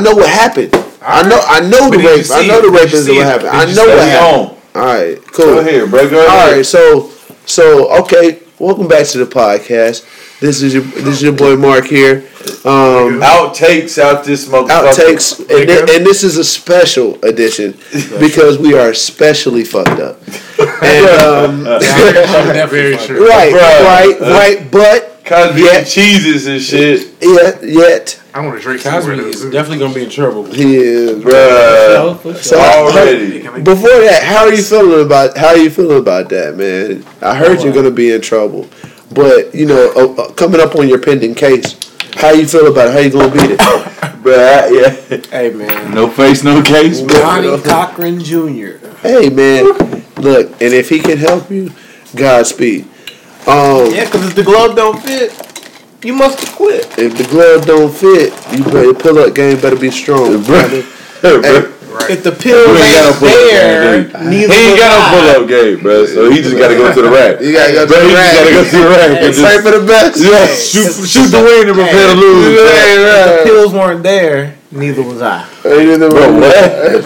I know what happened. I know. I know the But did rape. I know the rape is What happened? Did I know what it? happened. All right, cool. Go ahead, bro. Go ahead. right, so so okay. Welcome back to the podcast. This is your this is your boy Mark here. Um, Outtakes out this motherfucker. outtakes, and, thi- and this is a special edition because we are especially fucked up. And um, Very true. right, Bruh. right, right, but Cosby Yeah. and cheeses and shit. yet, yet I want to drink some Cosby is those. definitely gonna be in trouble. he is. Bruh. So Already. Before that, how are you feeling about how are you feeling about that, man? I heard you're gonna be in trouble, but you know, uh, uh, coming up on your pending case, how you feel about it? How you gonna beat it? Bruh, yeah. Hey man, No face, no case. Johnnie Cochran Jr. hey, man, look, and if he can help you, Godspeed. Um, Yeah, because if the glove don't fit, you must have quit. if the glove don't fit, you better pull up game better be strong. brother. Bruh. If the pills You ain't got no pull-up there, game, dude. neither He ain't got no pull up game, bro. So he just got to go to the rack. You gotta go to Bro, the he just got to go to the rack. and Pray just- for the best. Yeah, shoot, shoot the win and prepare to lose. Hey, bro. If the right. pills weren't there, neither was I. Hey, you know Bro, what?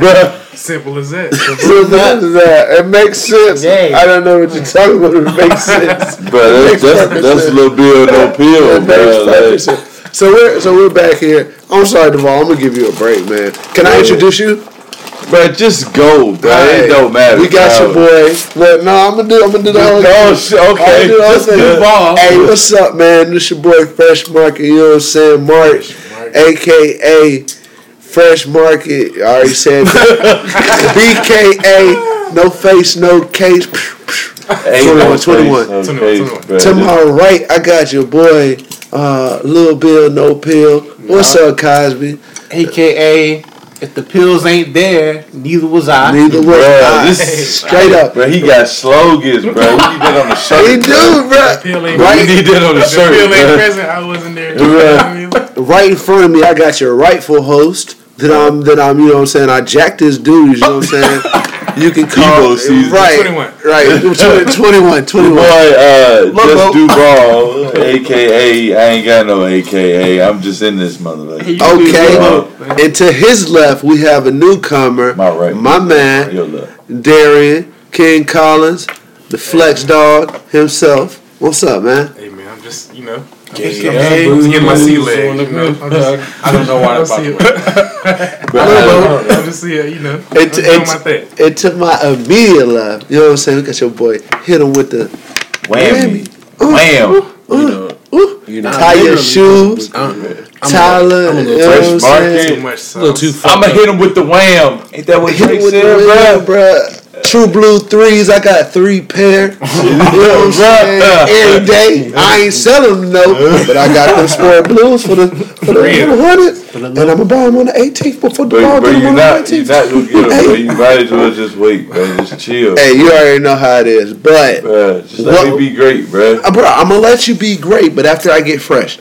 what? Simple as that. So that is that. It makes sense. Yeah. I don't know what you're talking about. It makes sense. bro, that's, that's, that's a little bill, no pill, It makes bro. perfect Like, sense. So we're so we're back here. I'm sorry, Duvall. I'm gonna give you a break, man. Can I introduce you? bro, just go, bro. Hey, It don't matter. We got your bro. boy. Look, no, I'm gonna do. I'm gonna do the whole. thing. Oh, shit, I'm okay. gonna do the whole Just thing. do. Hey, what's up, man? This your boy Fresh Market. You know what I'm saying, Mark, aka Fresh Market. I already said BKA. No face, no case. Ain't 21, no 21. face, no 21, 21. To my right, I got your boy, uh, Lil Bill, No Pill. What's up, Cosby? AKA, if the pills ain't there, neither was I. Neither was Bruh, I. this- Straight up. Bro, he got slogans, bro. We need that on the shirt. He do, bro. Pill ain't Bro, we Right, need that on the The shirt, pill ain't bro. present. I wasn't there. Right. right in front of me, I got your rightful host. That I'm, that I'm, you know what I'm saying. I jacked his dudes. You know what I'm saying. You can call Evo season. right, 21. right. 20, 21, 21. Boy, uh, just do ball, aka I ain't got no AKA. I'm just in this motherfucker. Okay, and to his left, we have a newcomer. My right. my man, Yo, look. Darian King Collins, the Flex Dog himself. What's up, man? Hey man, I'm just you know. I'm Yeah, just, yeah, I'm just getting my sea booze legs. You know? I'm just, I don't know why I'm the fuck. Um, just, Bro, I- I'm just yeah, you know. I'm It, doing it, my it took my uh, immediate left. You know what I'm saying? Look at your boy. Hit him with the Whammy. Wham. You know, ooh, you know. tie your shoes. I'm, Tyler, I'm a you little know what I'm fresh market. saying? Too much a sauce. little too fucked I'ma hit him with the wham. Ain't that what Drake him with the said, bro? Bruh. True blue threes, I got three pair. You know what I'm saying? Every day. I ain't selling them no, but I got them sport blues for the for the Real. hundred, and I'm gonna buy them on the 18th before the ball But, but get you on the not, you 19th. not gonna get him, bro. You might as well just wait, bro. Just chill. Hey, you already know how it is, but. Bruh, just let What- me be great, bro. Uh, bro, I'm gonna let you be great, but after I get fresh.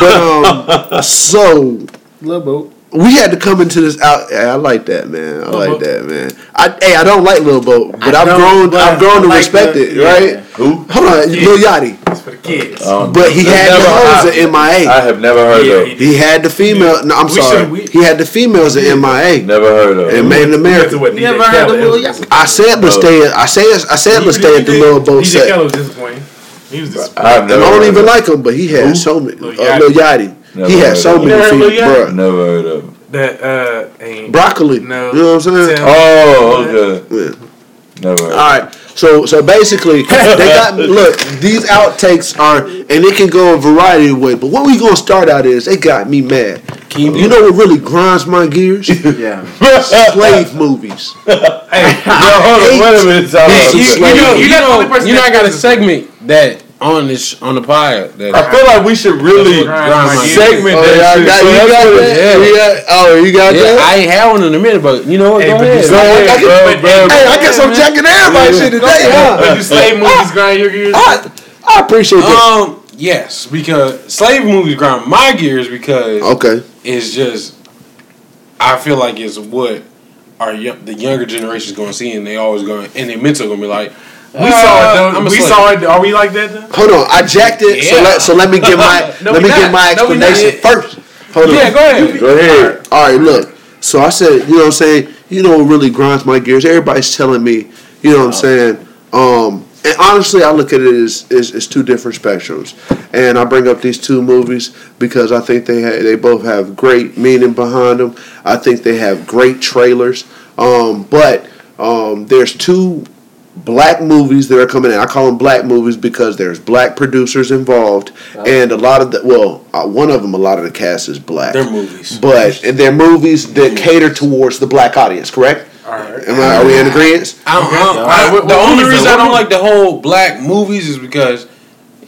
but um, so Little boat. We had to come into this out. Hey, I like that, man. I like Boat. that, man. I hey, I don't like Lil Boat, but I I've grown. I've grown to like respect the- it, yeah. right? Who? Hold on, Yeah. Lil Yachty, It's for the kids. Um, but he had the never- hoes at MIA. I have never heard Yeah, of. he- he had the female. No, I'm We sorry. should- we- he had the females at MIA Never heard of. and Made in We went to America. what never heard of Khaled. Lil Yachty? I said let's Oh. stay. At, I said I said let's stay at the Lil Boat DJ set. Khaled was disappointing. He was disappointing. I've And I don't even like him, but he had so many. Lil Uh, Yachty. Lil Yachty. Never He had so many You never heard Lil feet, Yachty? bruh. Never heard of. him. That uh ain't Broccoli. No. You know what I'm saying? Tim. Oh, okay. Yeah. Never heard. All right. So so basically, they got look. These outtakes are, and it can go a variety of ways. But what we gonna start out is they got me mad. You know what really grinds my gears? Yeah. Slave movies. Hey, Yo, hold on, wait a minute. You, you, know, you, you not the know, you know, that I got a segment that on this on the pod that I feel like we should really Grind my gears. segment Oh, that y'all shit. got, So you got that? it- You got- oh, you got yeah, that? I ain't had one in a minute, but you know what? Hey, Go but ahead. you- So I, I Bro, bro, hey, I guess I'm checking everybody shit today, huh? But you slave movies grind your gears. I, I appreciate that. Um, yes, because slave movies grind my gears because Okay. it's just I feel like it's what our the younger generation is going to see, and they always going and their mental going to be like, We saw it though. We saw it. Are we like that though? Hold on, I jacked it. So let so let me get my No, let we me get my explanation not. first. Hold on. Yeah, go ahead. Go ahead. All right, look. So I said, you know what I'm saying? You know what really grinds my gears? Everybody's telling me, you know what I'm saying? Um, and honestly, I look at it as, as, as two different spectrums. And I bring up these two movies because I think they ha- they both have great meaning behind them. I think they have great trailers. Um, but um, there's two black movies that are coming in. I call them black movies because there's black producers involved, and a lot of the well, uh, one of them, a lot of the cast is black. They're movies. but and they're movies that cater towards the black audience. Correct? All right. Am I, are we in agreement? I'm, I'm- All right, I- the only reason I don't like the whole black movies is because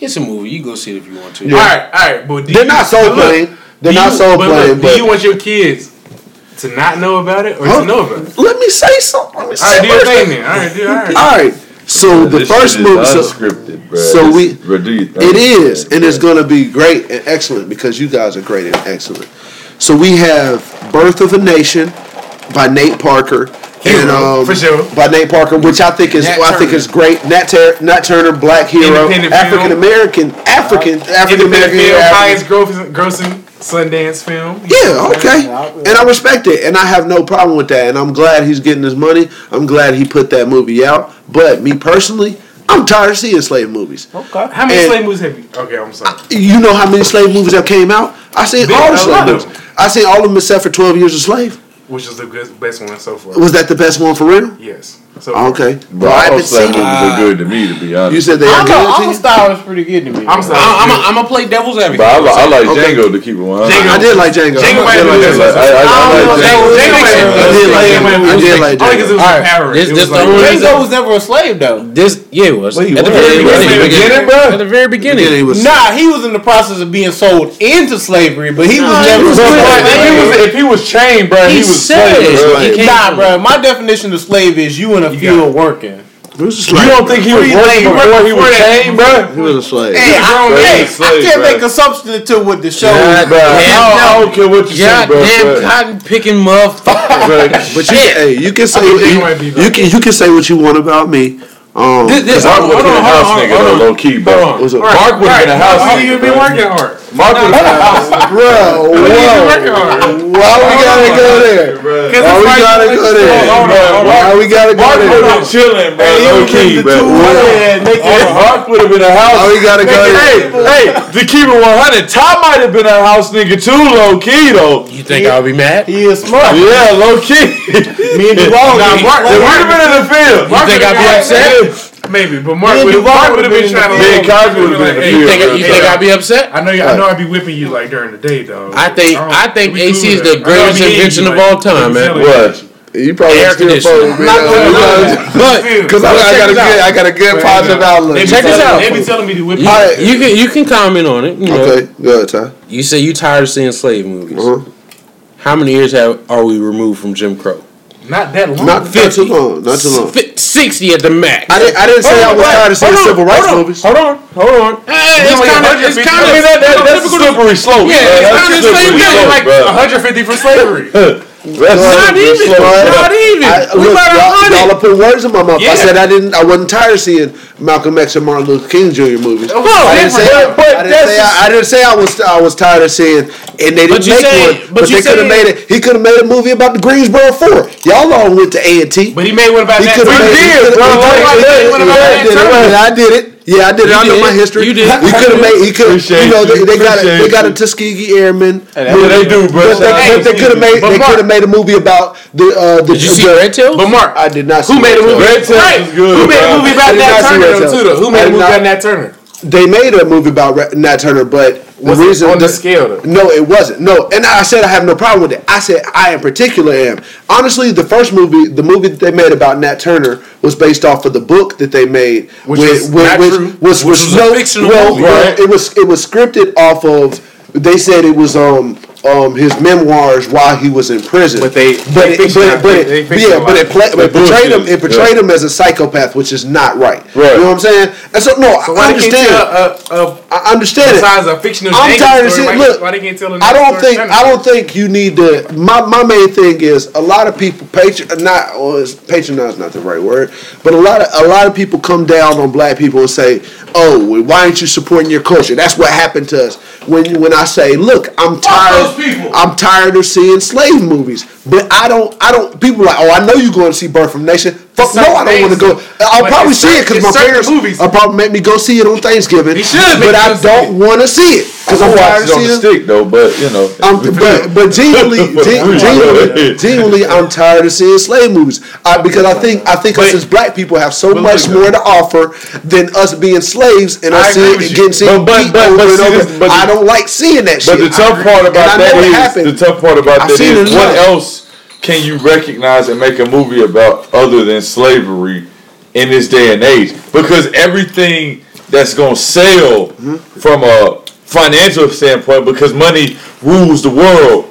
it's a movie. You go see it if you want to. Yeah. All right, all right, but They're you- not soul but playing. They're not you- soul but look, playing. Do But you want your kids to not know about it or Huh? to know about it? let me say something. Let me All say right, do your thing then. All right, do all right. All right. So the This first shit is movie. So, unscripted, bro. so we- bro, do you think, It is, and it's going to be great and excellent because you guys are great and excellent. So we have "Birth of a Nation" by Nate Parker, and um, for sure. by Nate Parker, which I think is Nat I think Turner. is great. Nat, Ter- Nat Turner, Black hero, African American, African African American, highest grossing, grossing Sundance film. Yeah, okay. And I respect it, and I have no problem with that. And I'm glad he's getting his money. I'm glad he put that movie out. But me personally, I'm tired of seeing slave movies. Okay. How many And- slave movies have you? Okay, I'm sorry. You know how many slave movies have came out? I seen Big- all the slave of movies. them. I seen all of them except for Twelve Years a Slave. Which is the best one so far? Was that the best one for real? yes. So. Okay. Bro, Well, I all haven't slave seen movies it. are good to me, to be honest. You said they I are don't know. good to Uncle you? Star pretty good to me. I'm man. sorry. I'm I'm gonna play devil's advocate. But I, li- I like Okay. Django to keep it 100. Django. I did like Django. Django I might did be like the I, best Django. I, I, I, I like. Django. Django I did like Django Django. I did like because it Django. was Alright, empowering. this- It this was like, Django was never a slave though. This yeah, it was Well, at the very beginning. in beginning, bro. At the very beginning. Beginning was Nah, he was in the process of being sold into slavery, but he was never. was Bro, good. bro, if, he was, if he was chained, bro, he, He was said slave, bro. Nah, bro. My definition of slave is you in a field working. He was a You don't think he was working before he was Before that- chained, bro? He was a slave. Hey, I, bro, hey, he was I can't bro. make a substantive with the show. God Bro, I, Damn, don't- I don't care what you say, bro. Goddamn bro. cotton picking motherfucker. But you, hey, you can say think you, Django you can you can say what you want about me. Um, This- this- Mark would have been a house on, nigga, though, low key, bro. Hold was a, Right, Mark would have been a house Why nigga, you been bro. working hard? Mark would have been a house nigga. bro, Why you been whoa, working hard? why we gotta go there? Why we gotta go there? Hold on, hold on. Why we gotta go there? Mark would have been chilling, bro. Low key, bro. two women, make it- Mark would have been a house. Why we gotta go there? hey, to keep it 100, Tom might have been a house nigga too, low key though. You think I'll be mad? He is smart. Yeah, low key. Me and Duvall. Nah, we- Mark- would have been in the field. Mark think I'd be upset? Maybe, but Mark Me and would Duvall Mark have would've been been trying to. Me and Cosby would've been in the Hey, You think you think I'd be upset? I know, you, I know, I'd be whipping you like during the day, though. I think don't- I think AC is the with that. I know I'd greatest invention of all time, man. What? You probably Air still conditioning. supposed to be I'm not gonna there. But Because I, I Check got a good, I got a good positive this outlook. They Check this out. They be telling me to whip you, you. You can you can comment on it. You know, Okay, good, Ty. you say you tired of seeing slave movies. Uh-huh. How many years have are we removed from Jim Crow? Not that long. Not, not too long. Not too long. Fi- Sixty at the max. I didn't. I didn't say I was tired of seeing Hold civil rights hold on, movies. Hold on, hold on. Hey, it's kind of it's kind I mean, that, that, that's slippery slope. Yeah, bro. it's kinda a slippery slippery slope, like 150 for slavery. Not even. Not even. I, we look, y'all, y'all are words in my mouth. I said I didn't. I wasn't tired of seeing Malcolm X and Martin Luther King Jr. movies. Oh, I didn't say. but- but I, didn't say I, I didn't say I was. I was tired of seeing. And they didn't make say- one. but But, they could have made it. He could have made a movie about the Greensboro Four. Y'all all went to A and T. But he made one about He that. made. did, he coulda- bro. he coulda- he hey, what coulda- about I that did it. Yeah, I did it. Yeah, I did it. You I know my history. You did. He could have made. He could. You know, they, they got a, they got a you. Tuskegee Airmen. Yeah, they do, bro. But they, Hey, but they could have made. but They could have made a movie about the. Uh, the Did you see the, Red Tail? But Mark, I did not. See who made a Red Tail. movie? Red Tail Right. good, Who made bro. a movie about did not Nat Turner Red though, Tail. too? Though, who made a movie about Nat Turner? They made a movie about Nat Turner, but Was the reason on the that- scale, though? No, it wasn't. No, and I said I have no problem with it. I said I in particular am. Honestly, the first movie, the movie that they made about Nat Turner, was based off of the book that they made, Which was not true. was, Which was a no, fictional well, movie. Right. it was it was scripted off of. They said it was um um his memoirs while he was in prison. But they- but they it, but, it, but it. They yeah, but it, play, it. it portrayed him. It portrayed Yeah. him as a psychopath, which is not right. Right. You know what I'm saying? And so no, So I why they can't understand. tell a, a, I understand it. besides a fictional I'm tired of story, seeing. Look, why they can't tell a I don't think I don't think you need to. My my main thing is a lot of people patron not or is patronize not the right word, but a lot of a lot of people come down on black people and say oh, why aren't you supporting your culture? That's what happened to us. When when I say, look, I'm tired. Those people. I'm tired of seeing slave movies, but I don't. I don't. People are like, oh, I know you're going to see Birth from Nation. Fuck no, I don't want to go. I'll probably see it because my parents movies. will probably make me go see it on Thanksgiving. He should but I don't want to see it because I'm tired of it on the seeing. stick though, but you know. I'm, but but genuinely, gen- genuinely, genuinely, I'm tired of seeing slave movies. I, because I think I think us as black people have so much look, more to offer than us being slaves and I us seeing, getting seen But- but- but- over but and see over. this- but I don't like seeing that But shit. the tough part about that is the tough part about that is what else can you recognize and make a movie about other than slavery in this day and age? Because everything that's gonna sell Mm-hmm. from a financial standpoint, because money rules the world.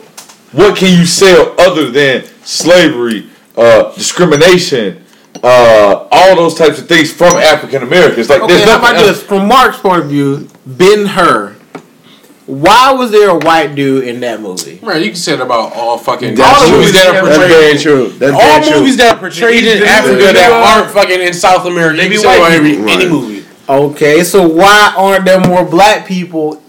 What can you sell other than slavery, uh, discrimination, uh, all those types of things from African Americans? Like, Okay, there's how about else. this? From Mark's point of view, Ben Hur. Why was there a white dude in that movie? Right, you can say that about all fucking That's all the movies that are portrayed. That's very true. That's all very true. movies that are portrayed in Africa that white. aren't fucking in South America. They be white every people. any Right. movie. Okay, so why aren't there more black people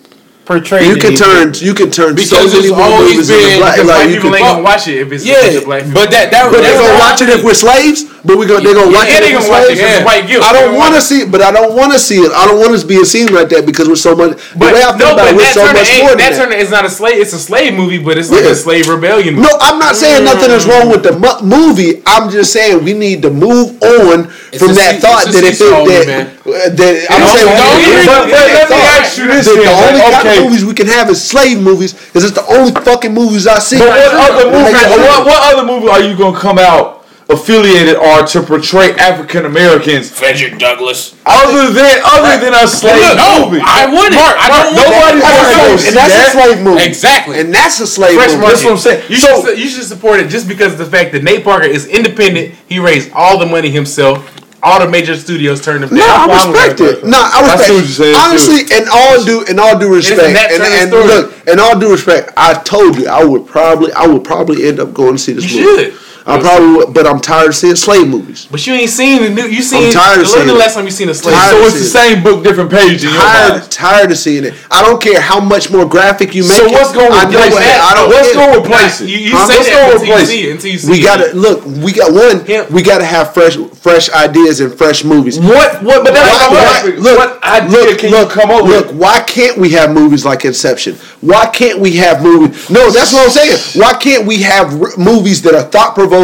portrayed? You can turn movies? you can turn so Because many it's more always movies into been- black. Because Like white you people can, ain't gonna watch it if it's a bunch Yeah, of black people. but that that but they that's gonna watch it if we're slaves. But we gonna they're gonna watch Yeah, it they if we're gonna watch it slaves. because it's white guilt. I don't want to watch see it, but I don't want to see it. I don't want us being seen like that because we're so much. The But way I feel no, about but it, we're that so Turner much more than That that. Turner is not a slave. It's a slave movie, but it's like Yeah. a slave rebellion. Movie. No, I'm not saying nothing is wrong with the mu- movie. I'm just saying we need to move on It's from that se- thought that if it that, man. uh, that I'm saying we don't need to even- move But, on but from let that me thought. ask you this That then. the only kind of movies we can have is slave movies because it's the only fucking movies I see. But what other movie? make it What, true. what other movie are you gonna come out affiliated are to portray African Americans Frederick Douglass. other than other than a slave No, movie? I wouldn't. Mark, I Mark, don't want nobody's that. gonna go and see that's that. a slave movie. Exactly. And that's a slave Fresh movie. market. That's what I'm saying. You, So- should, you should support it just because of the fact that Nate Parker is independent. He raised all the money himself. All the major studios turned him down. No, I That's why I'm respect like, it. No, I respect. see what you're saying, Honestly, in all due, in all due respect, Nat and, Turner and story. look, in all due respect, I told you I would probably, I would probably end up going to see this You movie. should. I probably, would, but I'm tired of seeing slave movies. But you ain't seen the new. You seen. I'm tired of When the last time you seen a slave? So it's the seeing same book, different page Tired, tired of seeing it. I don't care how much more graphic you make. So what's I know replace that? I don't. What's gonna replace it? You, you say What's that until you see it? Until you see We gotta look. We got one. We gotta have fresh, fresh ideas and fresh movies. What? What? But that's Why- why- look, what idea look, can look, you come up look, with? why can't we have movies like Inception? Why can't we have movies? No, that's what I'm saying. Why can't we have movies that are thought provoking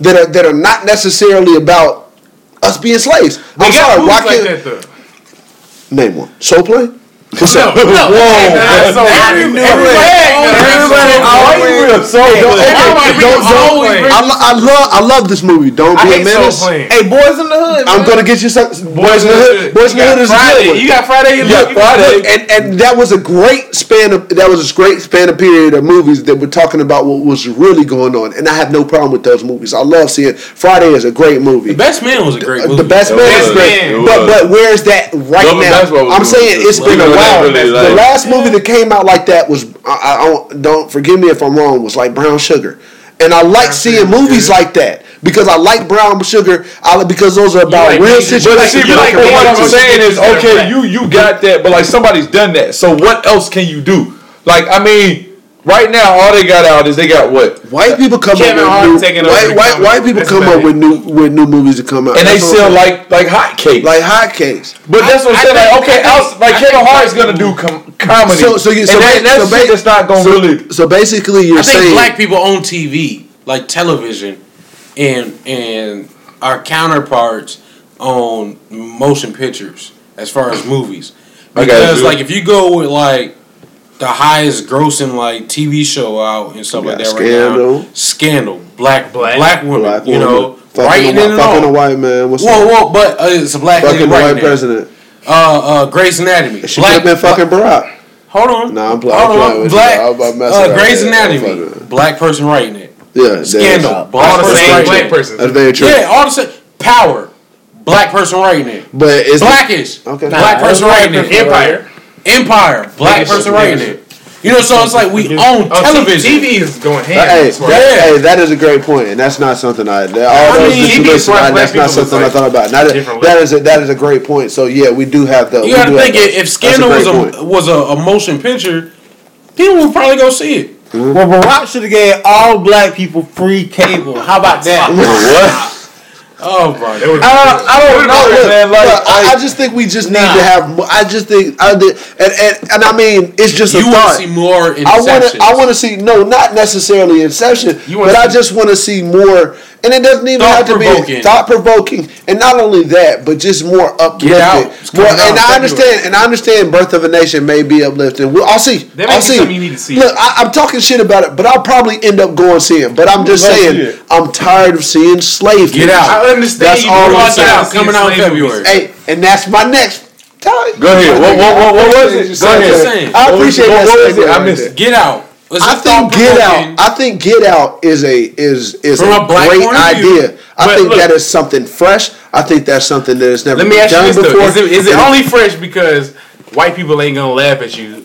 that are that are not necessarily about us being slaves? I'm got sorry. Why can't that though. name one? Soul Plane. What's No, up? no, hey, man, so Every- everybody, Everybody always with a Don't- plane. don't- always don't- I, I love I love this movie. Don't I be a hate Soul menace. Plane. Hey, Boys in the Hood. I'm man. gonna get you some Boys in the Hood. Boys in the Hood got is a good one. You got Friday. Yeah, Look, Friday, and and that was a great span of that was a great span of period of movies that were talking about what was really going on, and I have no problem with those movies. I love seeing Friday is a great movie. The Best Man was a great movie. The best man was. is great, but but where's that right Double now? I'm saying it's been a you know, while. that really, the last movie that came out like that was I, I don't don't forgive me if I'm wrong was like Brown Sugar, and I like seeing movies good. like that because I like Brown Sugar. I because those are about like real situations. But see, You but like what I'm saying is, okay, you you got that, but like somebody's done that. So what else can you do? Like, I mean, right now, all they got out is they got what, White people come Kevin up Hart with new, white, white, white people That's come up with new with new movies to come out, and they That's what sell I'm saying. like like hotcakes. like hotcakes. But that's what I'm saying. Like, okay, think- else, like I Kevin think Hart's gonna do people- com- comedy, So so you so, and that, ba- that's so, ba- that's not gonna so, really. so basically you're I think saying black people own TV, like television, and and our counterparts own motion pictures as far as movies. Because you. like if you go with like the highest grossing like TV show out and stuff like got that right now, Scandal, black Black- black, women, black you know, fucking writing a, it whi- and fucking a white man. What's Whoa, whoa, but uh, it's a black Fucking lady the white writing president. Uh, uh, Grey's Anatomy. She black, could have been fucking Barack. Hold on. Nah, I'm playing- Hold I'm on. with you. Black. I'm about to mess it uh. Grey's Anatomy. Black person writing it. Yeah, Scandal. Black All the person same writing black it. person. That's very true. Yeah, all the same. Power. Black person writing it. But it's Blackish. Okay. Black Nah, person writing it. different. Empire. Empire. Black Biggest- person writing biggest. it. You know, so it's like we oh, own Oh, television. TV is going Hey, ham. as far that, as- hey, that is a great point, and that's not something I. All I those mean, TV listen, as far as I- black that's not people is something I thought about. Now, that, different that level. is a, that is a great point. So yeah, we do have the. You we got to think if That's Scandal great was a point. was a, a motion picture, people would probably go see it. Mm-hmm. Well, Barack should have gave all black people free cable. How about that? What? Oh my was- I, I don't know, man. Like, I, I just think we just need to have. more- I just think I did, and, and and I mean, it's just a You want to see more I want to. I want to see. No, not necessarily Inception, You but I just want to see more. And it doesn't even have to be Thought-provoking. And not only that, but just more uplifting. Out. It's More, out and I understand. And I understand. Birth of a Nation may be uplifting. We'll, I'll see. That may I'll be see. you need to see. Look, I, I'm talking shit about it, but I'll probably end up going see it. But I'm just Go see saying. I'm tired of seeing slave. Get movies. out. I understand. That's you all I'm like saying. it. It's coming out in February. Hey, and that's my next. Time. Go ahead. What- what- what- what was it? Go ahead. I appreciate it? that. What was it? I right missed it. Get out. It's I think Get Out. I think Get Out is a is is From a, great point of view. idea. I But think look- that is something fresh. I think that's something that has never Let me ask you done this though: before. Is it, is it only fresh because white people ain't gonna laugh at you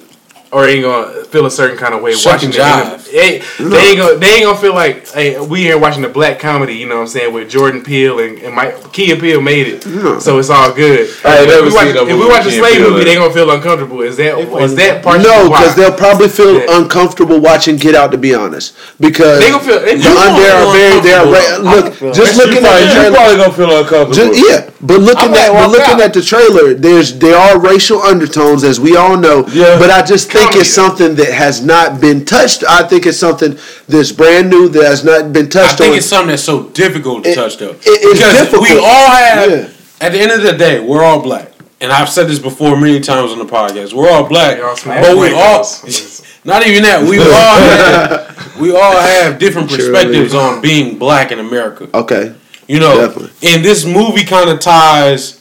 or ain't gonna feel a certain kind of way Shuck watching and it? jive. They, they ain't gonna they ain't gonna feel like hey we here watching a black comedy. You know what I'm saying with Jordan Peele and, and Mike Key and Peele made it, so it's all good. I if we watch, seen if we watch a with Key and slave movie, in they it. gonna feel uncomfortable. Is that is that part? no, because they'll probably feel Yeah. uncomfortable watching Get Out. To be honest, because They gonna feel- they the gonna un- they are very they are ra- look just looking probably, at the you trailer. probably gonna feel uncomfortable. Just, yeah, but looking at but looking out. at the trailer, there's there are racial undertones as we all know. Yeah. But I just think it's though. something that has not been touched. I think it's something that's brand new that has not been touched. I think on. it's something that's so difficult to It- touch though. it- it's because difficult. we all have Yeah. at the end of the day, we're all black. And I've said this before many times on the podcast. We're all black. All But we all. Not even that. We all have we all have different perspectives on being black in America. okay. You know, Definitely. and this movie kind of ties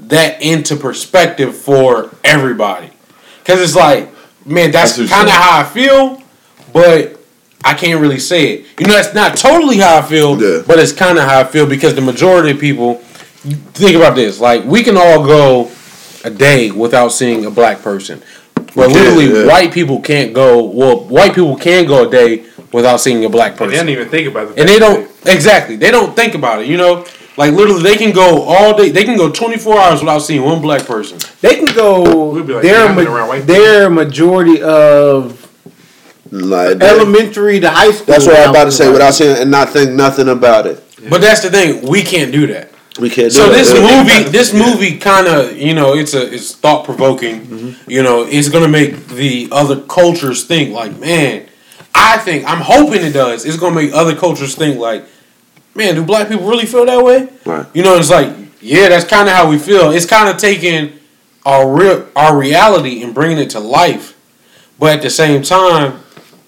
that into perspective for everybody. Because it's like, man, that's That's kind of how I feel, but I can't really say it. You know, that's not totally how I feel, Yeah. but it's kind of how I feel because the majority of people, think about this, like, we can all go a day without seeing a black person. But We can, literally, yeah. white people can't go, well, white people can go a day without seeing a black person. They don't even think about the and they don't exactly they don't think about it you know like literally they can go all day they can go 24 hours without seeing one black person They can go. We'd be like, their "Yeah, I've been ma- their majority of Like elementary to high school. That's what I'm about to say without saying and not think nothing about it. but that's the thing we can't do that We can't. so do this that. movie this movie kind of you know it's a it's thought provoking Mm-hmm. you know it's gonna make the other cultures think like man i think i'm hoping it does it's gonna make other cultures think like man do black people really feel that way Right. You know, it's like, yeah, that's kind of how we feel. It's kind of taking our real our reality and bringing it to life, but at the same time,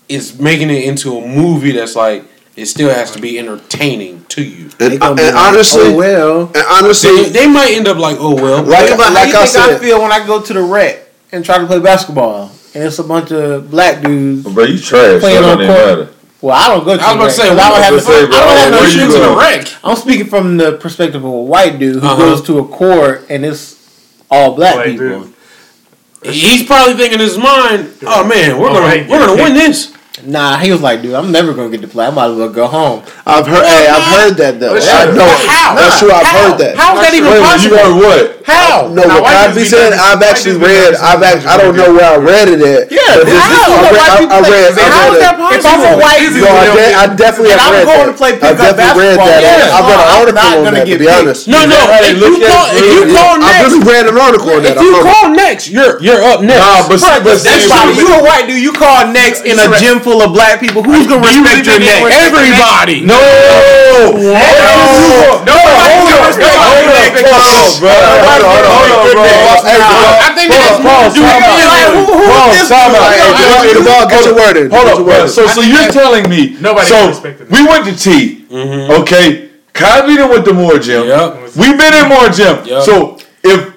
it's making it into a movie that's like it still has to be entertaining to you. And, gonna and like, honestly, oh, well. and honestly, they might end up like, oh well, Like- Think about like how I you think I, feel when I go to the rec and try to play basketball, and it's a bunch of black dudes. Bro, you trash. Playing so on don't court. matter. Well, I don't go to. I was the about to say, rec, 'cause I don't have was the- to say, bro, I don't have no shoes to in the the wreck. I'm speaking from the perspective of a white dude who Uh-huh. goes to a court and it's all black White people. dude. He's probably thinking in his mind, oh man, we're All gonna right, we're gonna yeah. win this. Nah, he was like, dude, I'm never gonna get to play. I might as well go home. I've heard. Hey, I've heard that though. But I sure. know. But how? That's true. I've How? heard that. How is that even Wait, possible? you heard what? How? No, Now, what white Cosby dudes be said, done- I've actually dudes read. done I've act, I don't know where I read it at. Yeah, but this- how? I How read. I, I read. I read is that possible? If I'm a white No, I, de- I definitely And have I'm read going that. to play I pickup definitely read basketball. that. Yeah. I've read an I'm article not on gonna that. To get be honest. No, no. If you call, it, if you yeah. call I next, really read an article on that. if you I promise. call next, you're you're up next. Nah, but That's why you a white dude. You call next in a gym full of black people. Who's gonna Do you respect really your think next? they respect Everybody. No! No! Hold on! No, Hold on! respect Hold on! respect Pause, bro! Hold on! Hold on, bro! Hey, bro! I think that's Pause! more Pause! to Time it. out! Who- who Pause! is this Time out! dude? Hey, Hey, get your ball. Get your word in. Hold Get up, your bro. word in. So, so you're telling me? Nobody So respected we went to T. Mm-hmm. Okay, Cosby done went to Moore Gym. Yep. We been in Moore Gym. Yep. So if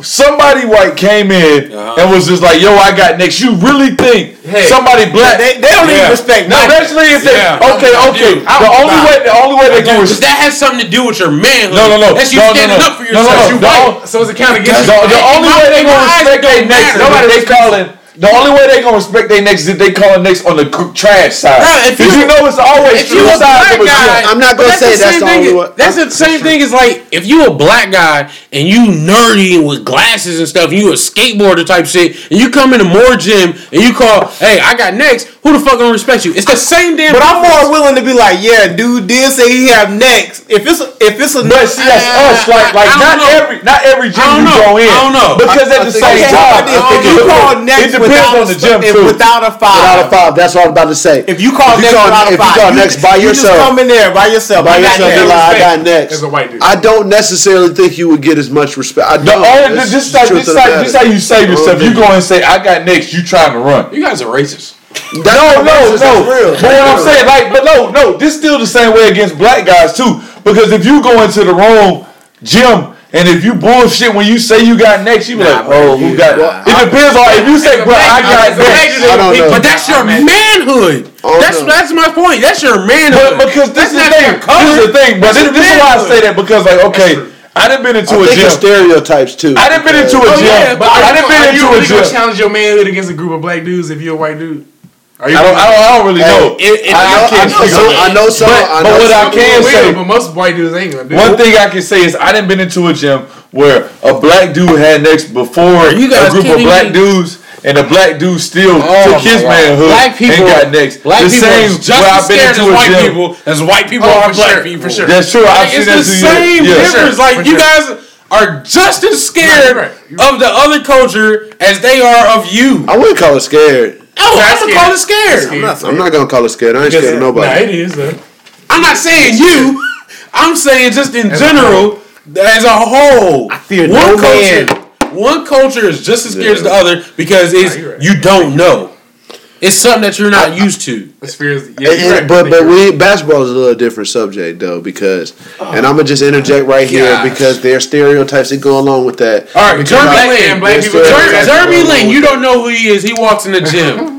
somebody white came in Uh-huh. and was just like, "Yo, I got next," you really think Hey. somebody black? They, they don't Yeah. even respect no, black. actually, if they Yeah. okay, okay. do. The only way, the only way they can Because respect. that has something to do with your manhood. No, no, no. That's you No, no, standing no. up for No, no, yourself. no. You white. only- So it's a count The, against the you. only way they in gonna eyes, respect their next is Nobody they calling The only way they gonna respect their next is if they calling next on the cr- trash side. Right, if you- you know it's always if you a sides black guy. I'm not gonna say that's same the thing only as- one. That's the same thing as like if you a black guy and you nerdy with glasses and stuff, and you a skateboarder type shit, and you come into Moore Gym and you call, hey, I got next. Who the fuck gonna respect you? It's the same damn. But I'm more willing to be like, yeah, dude did say he have next. If it's if it's a But see, that's uh, us. Like, like don't know. every, not every gym you know. go in. I don't know. Because at I the same it's- time, if, if you call next it depends without on a, the gym if too. without a five, Without a five, that's what I'm about to say. if you call If you next call- without a if you five, call you, next by you yourself. just come in there by yourself. by I yourself, next. be like, I got next. As a white dude. I don't necessarily think you would get as much respect. I don't. only, That's just the like, truth just like, matter. just how you save yourself. You nigga. go and say, I got next. You trying to run. you guys are racist. No, no, That's no. real. But what I'm saying, like, but no, no, this still the same way against black guys too. Because if you go into the wrong gym and if you bullshit when you say you got next, you be like, Nah, bro, oh, who you- got? well, it depends on if you say, bro, I got next. I don't know. But that's your manhood. Oh, that's no. that's my point. That's your manhood. But because this That's is the thing. your. This is the thing. But this, this is why I say that because like, okay, I done been into I a think gym. stereotypes too. I done been oh, into a Oh, gym. yeah, but I are done you, been are into you a really gonna challenge your manhood against a group of black dudes if you're a white dude? Are you I don't, I don't, I don't really Hey, know. if- if I, I can't I know some. I know some. But- I but know what I can Will, say- but most white dudes ain't gonna do One thing I can say is I didn't been into a gym where a black dude had next before you a group of black me? dudes, and the black dude still Oh took his God. manhood Black people and got next. Black the people same just where as I've been scared into as a white gym. people as white people Oh, are for black sure, people. for sure. That's true. I've Like, seen it's that the same yeah. difference. like you guys are just as scared Right, right. of the other culture as they are of you. I wouldn't call it scared. Oh, I'm gonna call it scared. scared. I'm not, I'm not gonna call it scared. I ain't scared of nobody. Nah, nobody. it is though. I'm not saying you. I'm saying just in general, as a whole. I fear one no culture. man. One culture is just as scared as the other because it's you're right. you don't know. It's something that you're not used to. As fear as yeah, And- right. but but we basketball is a little different subject though because oh and I'm gonna just interject right here Gosh. because there are stereotypes that go along with that. All right, Jeremy I- Lin. black people. Jeremy- Yes, Jeremy sir. Lin, you don't know who he is. He walks in the gym.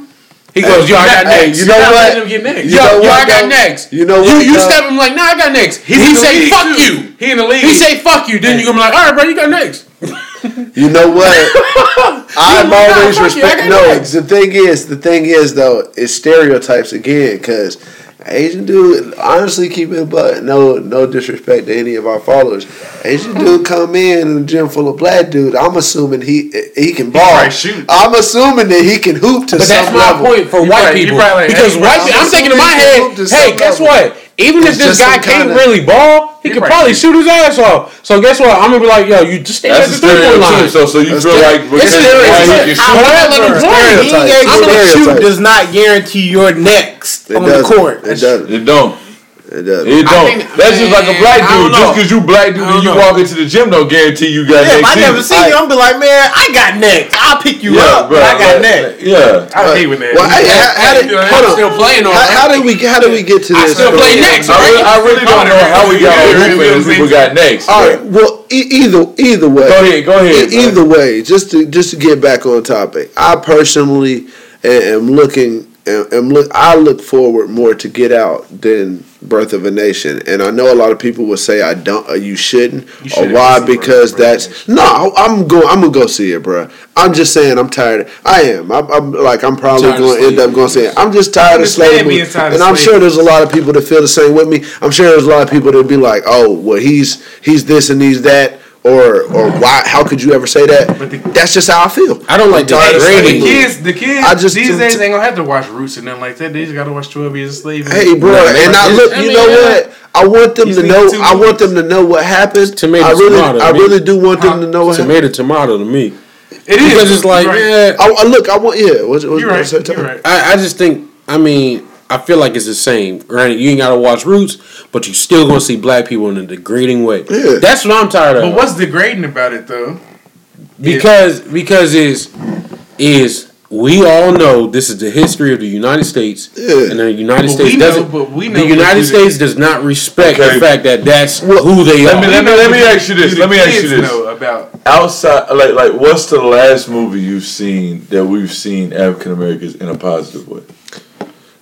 He goes, "Yo, I got Hey, next." you know what? letting him get next. You yo, know yo, what, I got next. You know You, what, you though? step him like, "Nah, I got next." He's he say, "Fuck you." He in the league. He say, "Fuck you." Then you gonna be like, "All right, bro, you got next." You know what? I'm always fuck respect. No, next. the thing is, the thing is though, it's stereotypes again because Asian dude. Honestly, keep it but no, no disrespect to any of our followers. Asian dude come in in a gym full of black dude. I'm assuming he he can ball. probably shoot. I'm assuming that he can hoop to But some that's my level. point for You white probably- people probably like, because hey, white I'm. I'm thinking in my head, hey, guess level. what? Even if this guy can't kinda- really ball, he He could right. probably shoot his ass off. So guess what? I'm gonna be like, yo, you just stay at the three point line. So, so you That's feel like It's because a stereotype. can shoot. However, let him play. Stereotype. Being able to shoot does not guarantee your next It on the doesn't. court. It doesn't. It don't. It doesn't. It don't. think- That's just like a black dude. Just because you black dude I and you know. walk into the gym don't guarantee you got Yeah, if next I never season. see you, I'm be like, man, I got next. I'll pick you Yeah, up, bro. I got like- next. Yeah. I hate with that. Well, hey, how, how did, you know, hold I'm on. still playing on. How, it. how did we how did we get to this? I this? still play next, I really, I really don't know how we got Yeah, on yeah, hooping yeah, and yeah. people got next. All right. Well, e- either either way. Go ahead, go ahead, either way, just to just to get back on topic, I personally am looking. Am am look. I look forward more to Get Out than Birth of a Nation, and I know a lot of people would say I don't. Uh, you shouldn't. You or why? Because Birth of a that's no. I'm going. I'm gonna go see it, bro. I'm just saying. I'm tired. I am. I'm, I'm like. I'm probably going to end up going it. I'm just tired of slavery, of and I'm slavery. sure there's a lot of people that feel the same with me. I'm sure there's a lot of people that be like, "Oh, well, he's he's this and he's that." Or, or why? How could you ever say that? But the- That's just how I feel. I don't like I'm the tired of Hey, slavery. the kids, the kids I just- these days ain't gonna have to watch Roots and nothing like that. They just gotta watch Twelve Years a Slave. Hey, bro, Right, and I right. look. I You mean, know yeah. what? I want them He's to know. I want them to know what happened. Tomato, I really, tomato, I really do want them to know what happened. Tomato, tomato to me. it is Because it's like, right. man, I, I look. I want. Yeah. What's, what's, You're what's right. that You're right. I, I just think, I mean, I feel like it's the same. Granted, you ain't gotta watch Roots, but you still gonna see black people in a degrading way. Yeah. That's what I'm tired of. But what's degrading about it though? because because is is we all know this is the history of the United States, Yeah. and the United But States we doesn't. but we know the United you- States does not respect Okay. the fact that that's who they Let are. me let me let me ask you this. Let me ask you this. Know about Outside, like like, what's the last movie you've seen that we've seen African Americans in a positive way?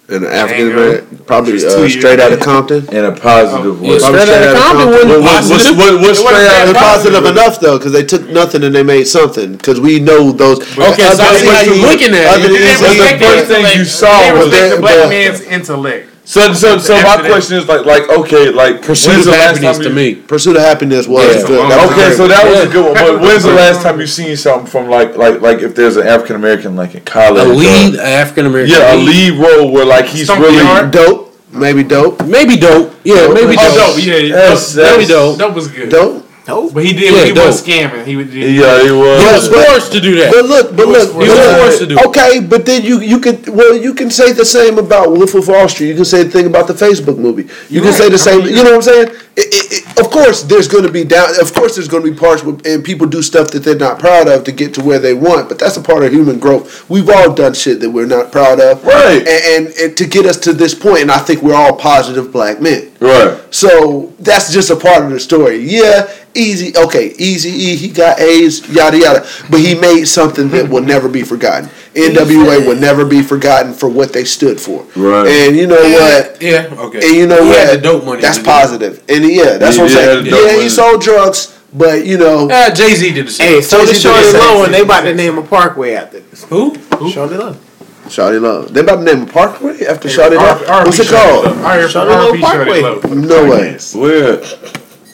And an African American, probably uh, straight out of Compton. In a positive way. Yeah, Probably straight out of Compton Compton. wasn't What, what, what's, positive. what's straight out of positive enough though, because they took nothing and they made something. Because we know those. Okay, so I see how you looking at. Other You than They But the first thing you saw was that- the black man's intellect. So, so, so my After question is like, like, okay, like, Pursuit when's of the last happiness time to me. Pursuit of happiness was Yeah. good. Was Okay, so that was a good one. But when's the last time you seen something from like, like, like if there's an African American like in college? A uh, lead African American. yeah, a lead role where like he's Stomp really. the dope, maybe dope, Maybe dope. Yeah, maybe Oh, dope. Oh, dope. Yeah, Yes, dope, that's- dope, dope was good. dope. No. But he did. Yeah, he dope. was scamming. He would. Yeah, he was. He was but- forced to do that. But look, but look, he was forced to do it. okay. But then you you could well you can say the same about Wolf of Wall Street. You can say the thing about the Facebook movie. You You're can right. say the I same. mean, you know what I'm saying? It, it, it, of course, there's going to be down. Of course, there's going to be parts where and people do stuff that they're not proud of to get to where they want. But that's a part of human growth. We've all done shit that we're not proud of, Right. And, and, and to get us to this point, and I think we're all positive black men. Right. So that's just a part of the story. Yeah, easy. Okay, easy. E. He got A's, yada yada. But he made something that will never be forgotten. NWA will never be forgotten for what they stood for. Right. And you know what? Yeah. Okay. And you know he what? Had the dope money. That's to do it. positive. And yeah, that's He what I'm did have saying. the dope Yeah, he sold drugs, but you know, Uh, Jay Z did the same. Hey, so Jay-Z this did the Shorty same Low, and they about to name a parkway after this. Who? Shawty Lo. Shawty Love. They about to name a parkway after Yeah, Shawty R- Love. R&B What's it Shawty called? Love. R- Shawty Lo R&B Parkway. Love. No way. Where?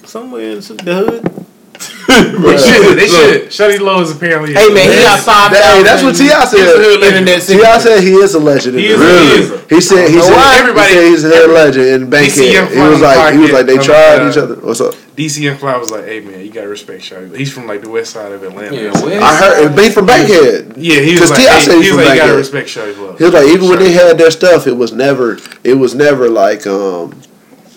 Somewhere in the hood. They should. They should. Shawty Lo is apparently. Hey man, he got five Hey, that's what T.I. said. Internet T.I. said he is a legend. He is. hood. He Really? is. He said he said why? Everybody- he said he's a hood legend in DC Bankhead. He was like he was like they tried each other. What's up? DC and Fly was like, "Hey man, you gotta respect Shawty." He's from like the west side of Atlanta. Yeah, So- west I heard it being from Bankhead. Yeah, he 'Cause was like, T.I. hey, said he's he was from like, you gotta Bankhead. respect Shawty Love. He was like even when they had their stuff, it was never it was never like um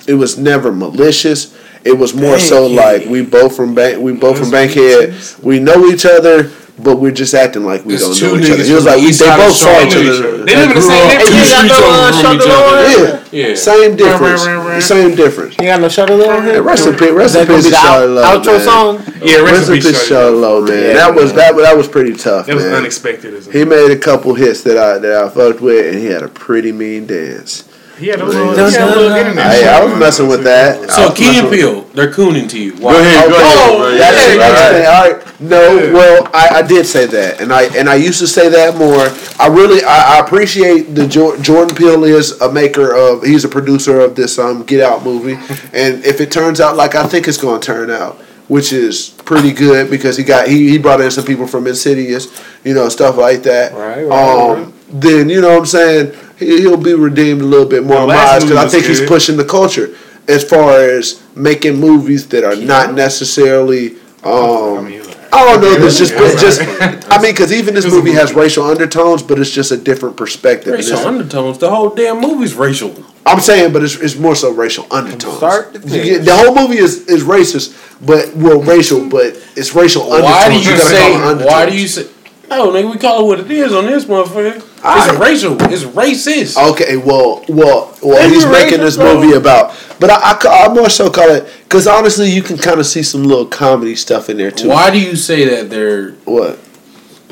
it was never malicious. It was more so Bankhead. like we both from bank we both from Bankhead. We know each other, but we're just acting like we It's don't know each other. niggas He was like we, they both saw Charlotte. each They other. live in the Grew same up- neighborhood. Hey, you Two ain't got streets no over uh, from each other. on? Yeah. Yeah. Same difference. Rah, rah, rah, rah. Same difference. You got no Shawty Lo on Hey, here? rest in peace, rest in peace be to the Shawty out- Love, outro man. song? Yeah, rest Rest in in peace, peace, Shawty Shawty Love. Love, man. Yeah, that was that that was pretty tough, That was man. unexpected. He made a couple hits that I that I fucked with, and he had a pretty mean dance. He had a little, Dun, he had a internet. Hey, I was messing with that. So was Key and with- Peele, they're cooning to you. Why? Go ahead, go Oh, ahead. bro. That's Yeah, the right. All right. No, well, I, I did say that, and I and I used to say that more. I really I, I appreciate the Jor- Jordan Peele is a maker of. He's a producer of this um Get Out movie, and if it turns out like I think it's going to turn out, which is pretty good because he got he, he brought in some people from Insidious, you know, stuff like that. Right, right, Um, right. Then you know what I'm saying he, he'll be redeemed a little bit more The in my eyes because I was think he's pushing the culture as far as making movies that are not necessarily. Um, I don't know. There's just, it's just. I mean, because even this It movie has racial undertones, but it's just a different perspective. Racial undertones. The whole damn movie's racial. I'm saying, but it's, it's more so racial undertones. start to You get- the whole movie is, is racist, but well, racial, but it's racial undertones. Why do you gotta say? undertones. Why do you say? No, nigga, we call it what it is on this motherfucker. It's Alright. racial. It's racist. Okay, well, well, well, he's making this movie about, but I, I, I more so call it because honestly, you can kind of see some little comedy stuff in there too. Why do you say that they're What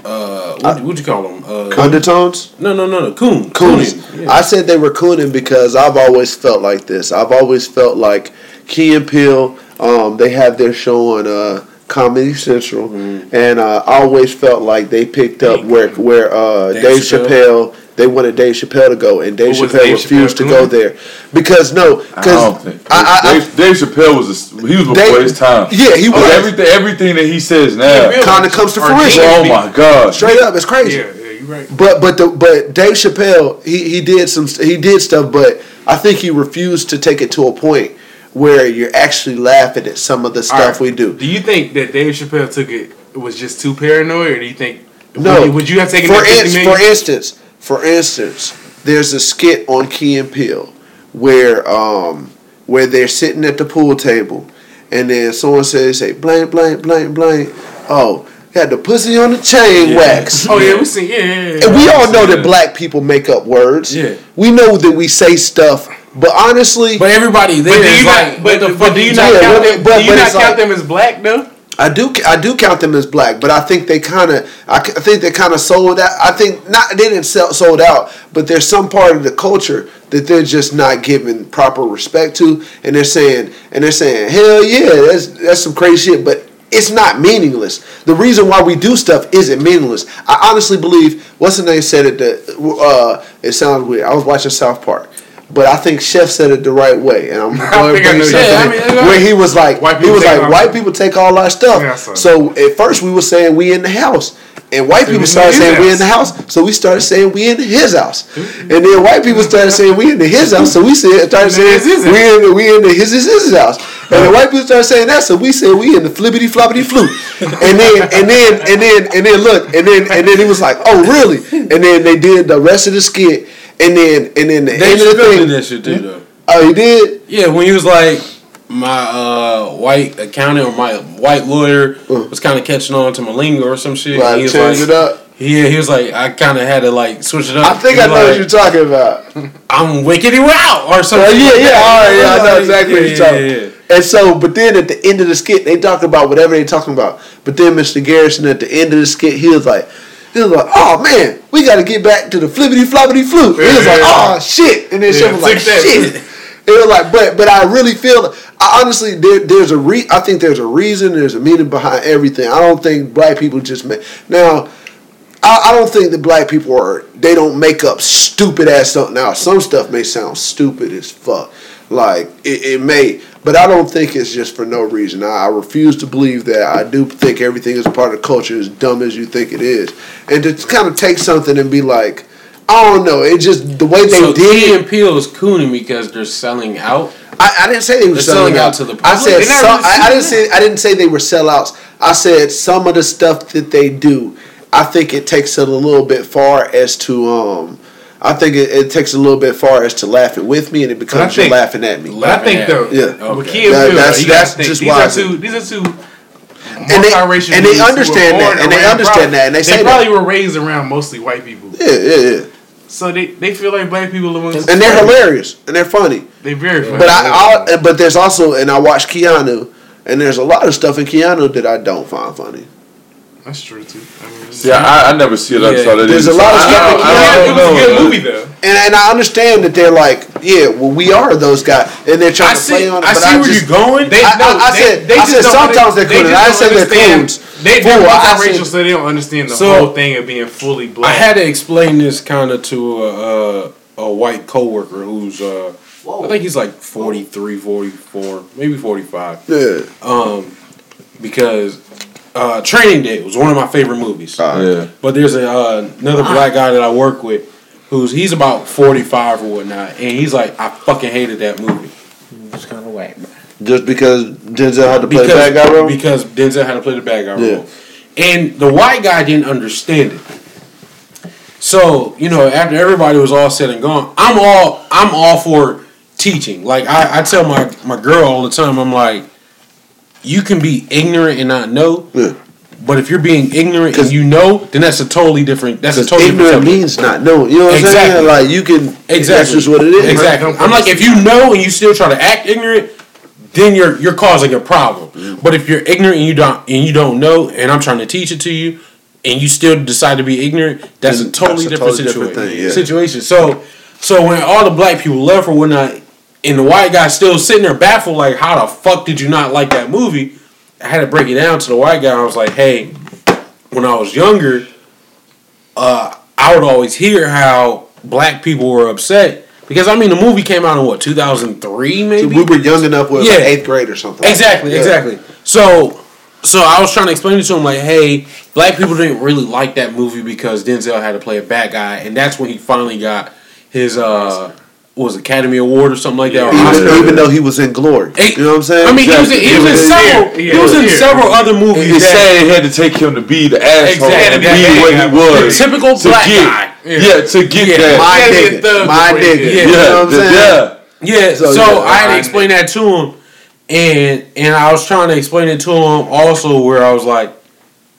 uh what would you call them? Uh, undertones? no, no, no, no. Coon. Cooning. Cooning. Yeah. I said they were cooning because I've always felt like this. I've always felt like Key and Peele, um, they have their show on uh, Comedy Central, Mm-hmm. and uh, I always felt like they picked up where where uh, Dave Dave, Chappelle. Chappelle. They wanted Dave Chappelle to go, and Dave Chappelle Dave refused Chappelle to go there because no, because think. I, I, Dave, Dave Chappelle was a, he was before Dave- his time. yeah, he But was everything everything that he says now. Yeah, kind of comes to fruition. Oh my god. Straight up, it's crazy. Yeah, yeah, you're right. But but the but Dave Chappelle he, he did some he did stuff, but I think he refused to take it to a point where you're actually laughing at some of the stuff Alright. we do. Do you think that Dave Chappelle took it was just too paranoid, or do you think? No. Would you, would you have taken For that 50 for instance, for instance, there's a skit on Key and Peele where um where they're sitting at the pool table, and then someone says, "Say blank blank blank blank." Oh, had the pussy on the chain wax. oh yeah, we seen. Yeah, yeah, yeah. And we all know that black people make up words. Yeah. We know that we say stuff, but honestly, But everybody there But do is like, not? But, the but fuck do you you not Yeah, count them? but- do you not count like- them as black though? I do I do count them as black, but I think they kind of I, c- I think they kind of sold out. I think not they didn't sell sold out, but there's some part of the culture that they're just not giving proper respect to, and they're saying and they're saying hell yeah, that's that's some crazy shit, but it's not meaningless. The reason why we do stuff isn't meaningless. I honestly believe what's the name said it. The uh, it sounds weird. I was watching South Park. But I think Chef said it the right way, and I'm going to bring Yeah, I mean, where he was like, he was like, white people take all our stuff. Yeah, so at first we were saying we in the house, and white people started saying we in the house. So we started saying we in his house, and then white people started saying we in the his house. So we said started saying we in the, we in the his his his house, and the white people started saying that. So we said we in the flippity floppity flute, and then and then and then and then look, and then and then he was like, oh really? And then they did the rest of the skit, and then and then the They end of the thing. that shit too, though. Oh, he did. Yeah, when he was like my uh, white accountant or my white lawyer was kind of catching on to my lingo or some shit. he was change like, it up. Yeah, he was like, I kind of had to like switch it up. I think I know what you're talking about. I'm wicked you out or Uh, something. yeah, like yeah, all right, yeah, I know Like, exactly what yeah, you're talking. yeah, yeah. And so, but then at the end of the skit, they talk about whatever they talking about. But then Mr. Garrison at the end of the skit, he was like, he was like, oh man, we got to get back to the flippity floppity flute. he was like, Yeah. oh shit, and then Yeah, was like, that. shit. It was like, but but I really feel. I honestly, there, there's a re. I think there's a reason. There's a meaning behind everything. I don't think black people just make now. I, I don't think that black people are they don't make up stupid ass stuff. Now some stuff may sound stupid as fuck, like it, it may, but I don't think it's just for no reason. I, I refuse to believe that. I do think everything is a part of culture, as dumb as you think it is, and to kind of take something and be like, I don't know, it just the way they So did. And Peele is cooning because they're selling out. I, I didn't say they were selling, selling out to the I public? said They're some, I, I didn't say I didn't say they were sellouts. I said some of the stuff that they do. I think it takes it a little bit far as to um. I think it, it takes a little bit far as to laughing with me, and it becomes think- you're laughing at me. But I think though, Yeah. with Okay. Key and That- Peele, that's- gotta that's just these why are two. These are two. And they- and they dudes who were understand that, and they understand probably- that, and they say that. probably were raised around mostly white people, Yeah, yeah, yeah. so they, they feel like black people are the ones. And they're hilarious and they're funny. They very funny. But I, I but there's also and I watch Keanu, and there's a lot of stuff in Keanu that I don't find funny. That's true too. I mean, See, I, I never see it. I Yeah. saw. There's a lot so of I stuff don't- that I yeah, don't it was a know, good man. movie though. And and I understand that they're like, yeah, well, we are those guys, and they're trying I to see. play on it. I but see I where just, you're going. They, I- no, I- I they, said- they I said sometimes they're coons. just I said they're understand- coons. They, they're Fool, I multiracial, said- so they don't understand the So- whole thing of being fully black. I had to explain this kind of to a, a, a white coworker who's uh, I think he's like 43, 44, maybe 45. yeah, Um, because uh, Training Day was one of my favorite movies. Yeah. But there's a uh, another black guy that I work with who's he's about 45 or whatnot, and he's like, I fucking hated that movie It's kind of whack. just because Denzel had to play because the bad guy role. because Denzel had to play the bad guy Yeah. role, and the white guy didn't understand it. So you know, after everybody was all said and gone, I'm all I'm all for teaching. Like I, I tell my my girl all the time, I'm like, you can be ignorant and not know, Yeah. but if you're being ignorant and you know, then that's a totally different. That's a totally different ignorant subject. means not know. You know what I'm Exactly. saying? Like you can. Exactly. That's just what it is. Exactly. I'm like, if you know and you still try to act ignorant, then you're you're causing a problem. Mm. But if you're ignorant and you don't and you don't know, and I'm trying to teach it to you, and you still decide to be ignorant, that's a totally that's a different totally different situation. thing, yeah. Situation. So, so when all the black people left or whatnot, and the white guy still sitting there baffled, like, how the fuck did you not like that movie? I had to break it down to the white guy. I was like, hey, when I was younger, uh, I would always hear how black people were upset because I mean the movie came out in what 2003 So maybe. we were young enough, were Yeah. like eighth grade or something. Exactly, Yeah. exactly. So, so I was trying to explain it to him like, hey, black people didn't really like that movie because Denzel had to play a bad guy, and that's when he finally got his uh, was Academy Award or something like that. Or Even, Oscar. even though he was in Glory, Hey, you know what I'm saying? I mean, he was in, he was in several Yeah, he was in yeah. several other movies. It's that- sad it had to take him to be the asshole Exactly. and be what he was. The typical to black get, guy. Yeah. to get Yeah, that. my Yeah, he a nigga, thug my before he nigga. did. You yeah, know what I'm saying? yeah. Yeah, so, So, yeah, I had to explain that to him, and and I was trying to explain it to him also where I was like,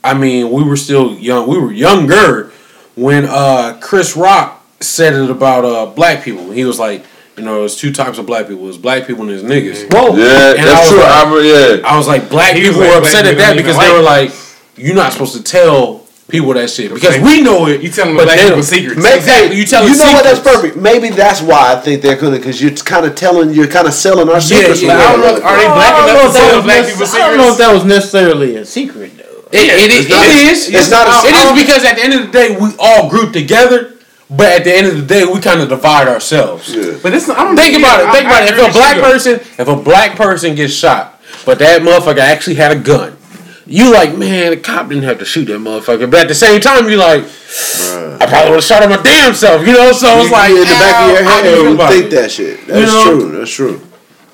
I mean, we were still young, we were younger when uh Chris Rock said it about uh black people. He was like, you know, there's two types of black people. There's black people and there's niggas. Whoa. Yeah, And I that's was true. like- I remember, yeah. I was like, black He people were black upset at that because they were like like, you're not supposed to tell people that shit because we know it. You telling but black they people secrets. Maybe, Exactly, you telling You know what? That's perfect. Maybe that's why I think they're gonna because you're kind of telling, you're kind of selling our secrets. yeah, away. I don't know. Are they black I don't know enough if to that tell was black nec- people I don't know if that was necessarily a secret though. It, it, is- It's not- it is. it's not a- secret. It is because at the end of the day, we all group together, but at the end of the day, we kind of divide ourselves. Yeah. But this, I don't Think about yeah, it. Think I- about I it. If a black you, though. person, if a black person gets shot, but that motherfucker actually had a gun, you like, man, the cop didn't have to shoot that motherfucker. But at the same time, you like, I probably would have shot him my damn self, you know. So it's like in the back of your how do you head, feel you think it? that shit. That's know? true. That's true.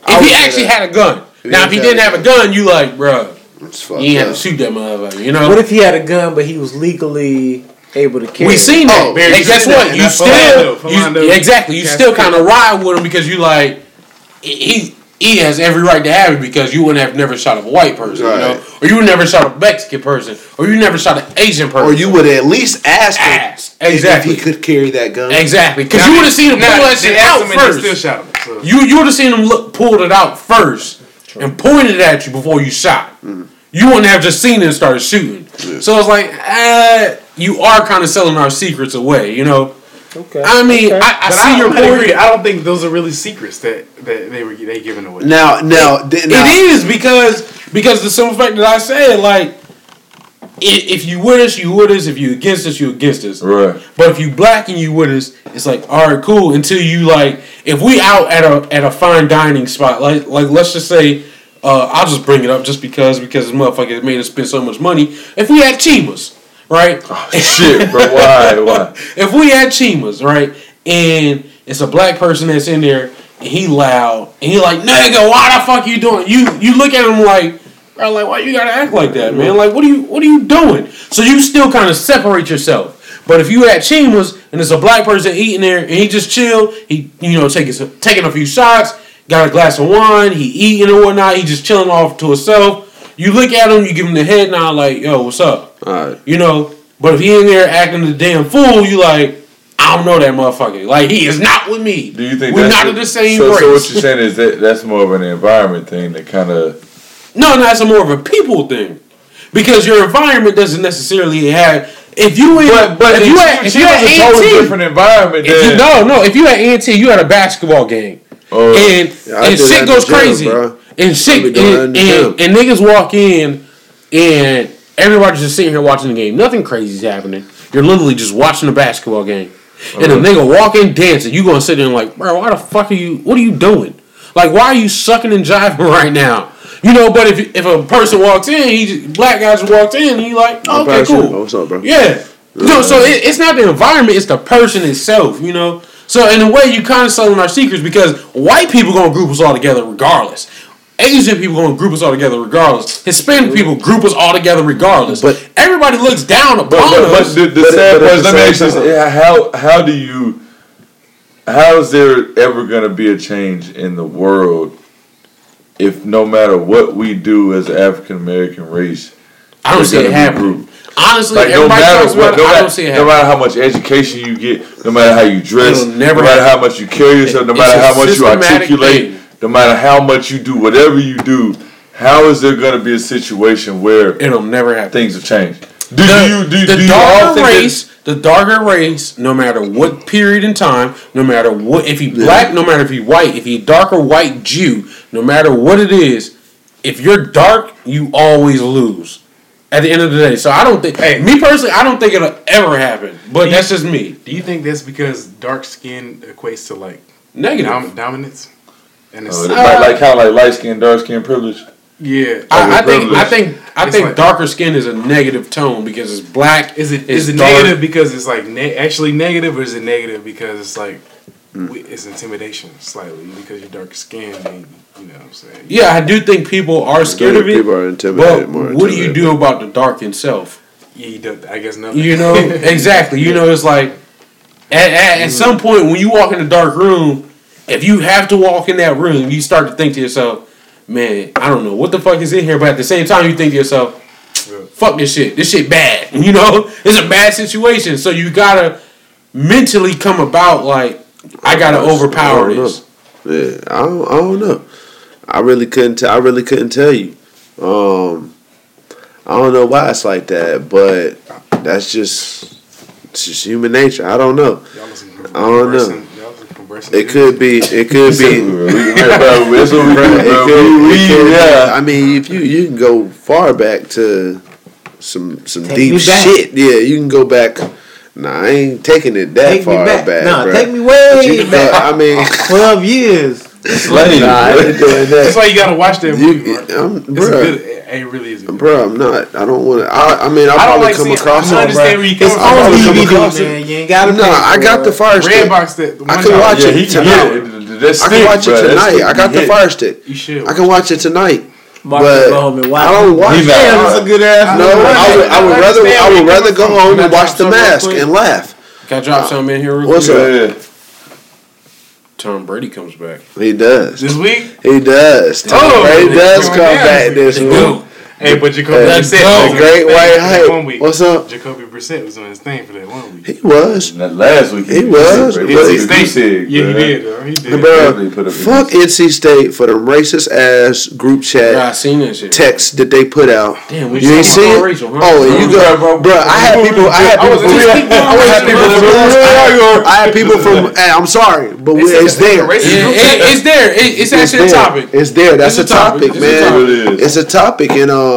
If he actually that. had a gun. Now, if he didn't have a gun, you like, bruh, It's fucked you ain't have to shoot that motherfucker, you know. What if he had a gun but he was legally able to carry? We seen that. Oh, and guess what? And You that's still, Philando. Philando. you, exactly. You Cast still kind of ride with him because you like he he has every right to have it because you wouldn't have never shot a white person, you know, or you would never shot a Mexican person, or you never shot an Asian person, Or you would at least ask him Ask. if- Exactly. if he could carry that gun. exactly because you would have seen him pull that shit out him and they first. Still shot him. So. You you would have seen him look pulled it out first and pointed at you before you shot. You wouldn't have just seen it and started shooting. So it's like, uh, you are kind of selling our secrets away, you know. Okay. I mean, okay. I, I see I, your don't point. agree. I don't think those are really secrets that, that they were they giving away. Now, now, th- now It is because because the simple fact that I said, like, if you with us, you with us. If you against us, you against us. Right. But if you black and you with us, it's like all right, cool. Until you like, if we out at a at a fine dining spot, like like let's just say, uh, I'll just bring it up just because because this motherfucker made us spend so much money. If we had Chimas, right? Oh, shit, bro. Why? Why? if we had Chimas, right, and it's a black person that's in there, and he loud, and he like, nigga, why the fuck you doing? You you look at him like, bro, like, why you gotta act like that, man? Like, what are you what are you doing? So you still kind of separate yourself. But if you at Chimas and it's a black person eating there, and he just chill, he you know taking taking a few shots, got a glass of wine, he eating or whatnot, he just chilling off to himself. You look at him, you give him the head nod, like, yo, what's up? Alright. You know, but if he in there acting the damn fool, you like, I don't know that motherfucker. Like he is not with me. Do you think we're that's not a- of the same so, race? So what you're saying is that that's more of an environment thing that kind of no, no, that's a more of a people thing, because your environment doesn't necessarily have. If you in, But but if you at, if you at a totally different environment. if you, than- no, no, if you at A&T, you at a basketball game, Oh, and Yeah, and shit goes the gym, crazy, bro. And shit, I be doing that in and, and, and niggas walk in, and everybody's just sitting here watching the game. Nothing crazy is happening. You're literally just watching a basketball game, and a uh-huh. nigga walk in dancing. You gonna sit there and like, bro, why the fuck are you? What are you doing? Like, why are you sucking and jiving right now? You know, but if if a person walks in, he just, black guy just walks in, and you like, oh, okay, cool. What's up, bro? Yeah. No, so it, it's not the environment; it's the person itself. You know. So in a way, you kind of selling our secrets because white people gonna group us all together regardless. Asian people gonna group us all together regardless. Hispanic people group us all together regardless. But- everybody looks down upon But, but, but us. the, the But- sad part is, let me ask you time- this: yeah, how how do you how is there ever going to be a change in the world if no matter what we do as African American race, I don't we're see it gonna happening. Honestly, Like no matter what, no. I matter, don't see it no matter how much education you get, no matter how you dress, never no matter happen. how much you carry yourself, no It's matter how much you articulate, thing. No matter how much you do, whatever you do, how is there going to be a situation where It'll never happen. things have changed? Do the, you do, the do you all darker think that- race, the darker race, no matter what period in time, no matter what, if he black, no matter if he white, if he dark or white Jew, no matter what it is, if you're dark, you always lose. At the end of the day, so I don't think. Hey. me personally, I don't think it'll ever happen. But that's just me. Do you think that's because dark skin equates to like Negative. dom- dominance? And uh, it's Oh, like, like uh, how like light skin, dark skin privilege. yeah. I, I think. I think. I It's think like- darker skin is a negative tone because it's black. Is it it's it dark. negative because it's like ne- actually negative, or is it negative because it's like hmm. we, it's intimidation slightly because you're dark skinned and you know what I'm saying? Yeah, I do think people are scared of it. People are intimidated But more. what do you do about the dark itself? Yeah, you do, I guess nothing. You know, exactly. You know, it's like at, at, at hmm. some point when you walk in a dark room, if you have to walk in that room, you start to think to yourself, man, I don't know what the fuck is in here. But at the same time, you think to yourself, fuck this shit. This shit bad. You know, it's a bad situation. So you gotta mentally come about like, I gotta overpower I don't this. Yeah, I don't, I don't know. I really couldn't. T- I really couldn't tell you. Um, I don't know why it's like that, but that's just it's just human nature. I don't know. Y'all I don't know. Conversing- y'all listen to conversing It could be. It could be. That's what we do, It bro. could, We- it could we- be. yeah. I mean, if you you can go far back to some some Take deep shit. Yeah, you can go back. Nah, I ain't taking it that Take far back. back. nah, bruh. take me way But, back. I mean, Twelve years. Slave. nah, I ain't doing That's why you gotta watch that movie. You, Mark. I'm, It's a good. It, it really is. good Bro, I'm not. I don't want to. I, I mean, I'll I don't probably like come seeing- across I it. understand where you It's coming on come from. across DVD, man. You ain't gotta. No, pay I got the fire stick. Redbox that. I can y'all- watch Yeah, it he can tonight. hit it. I can watch it tonight. I got the fire stick. You should. I can watch it tonight. Mark But go home and watch I don't watch He it. not- Damn, it's a good ass. No. I would, I would rather I would rather go home and watch the mask and laugh. Can I drop something in here real What's up? Yeah. Tom Brady comes back. He does. This week. He does. Tom Oh, Brady does come come down. back this week. Hey, but Jacoby Hey, Brissett go. was on Great his thing white for One hype. week. What's up? Jacoby Brissett was on his thing for that one week. He was. That last week He was, He but was he- a goose egg, Yeah, he bruh. did. Though. He did. Bro, definitely put fuck NC State for the racist ass group chat Yeah, I seen that shit. text that they put out. Damn, we You ain't talking see it? Rachel, huh? Oh, you Bro, go, bro, bro. I had people. I had I people from. I had people from. I had people from. I'm sorry, but we, it's it's there. Yeah, it's there. It's It's actually a topic. It's there. That's It's a a topic. topic, It's a man. It is. It's a topic, and um,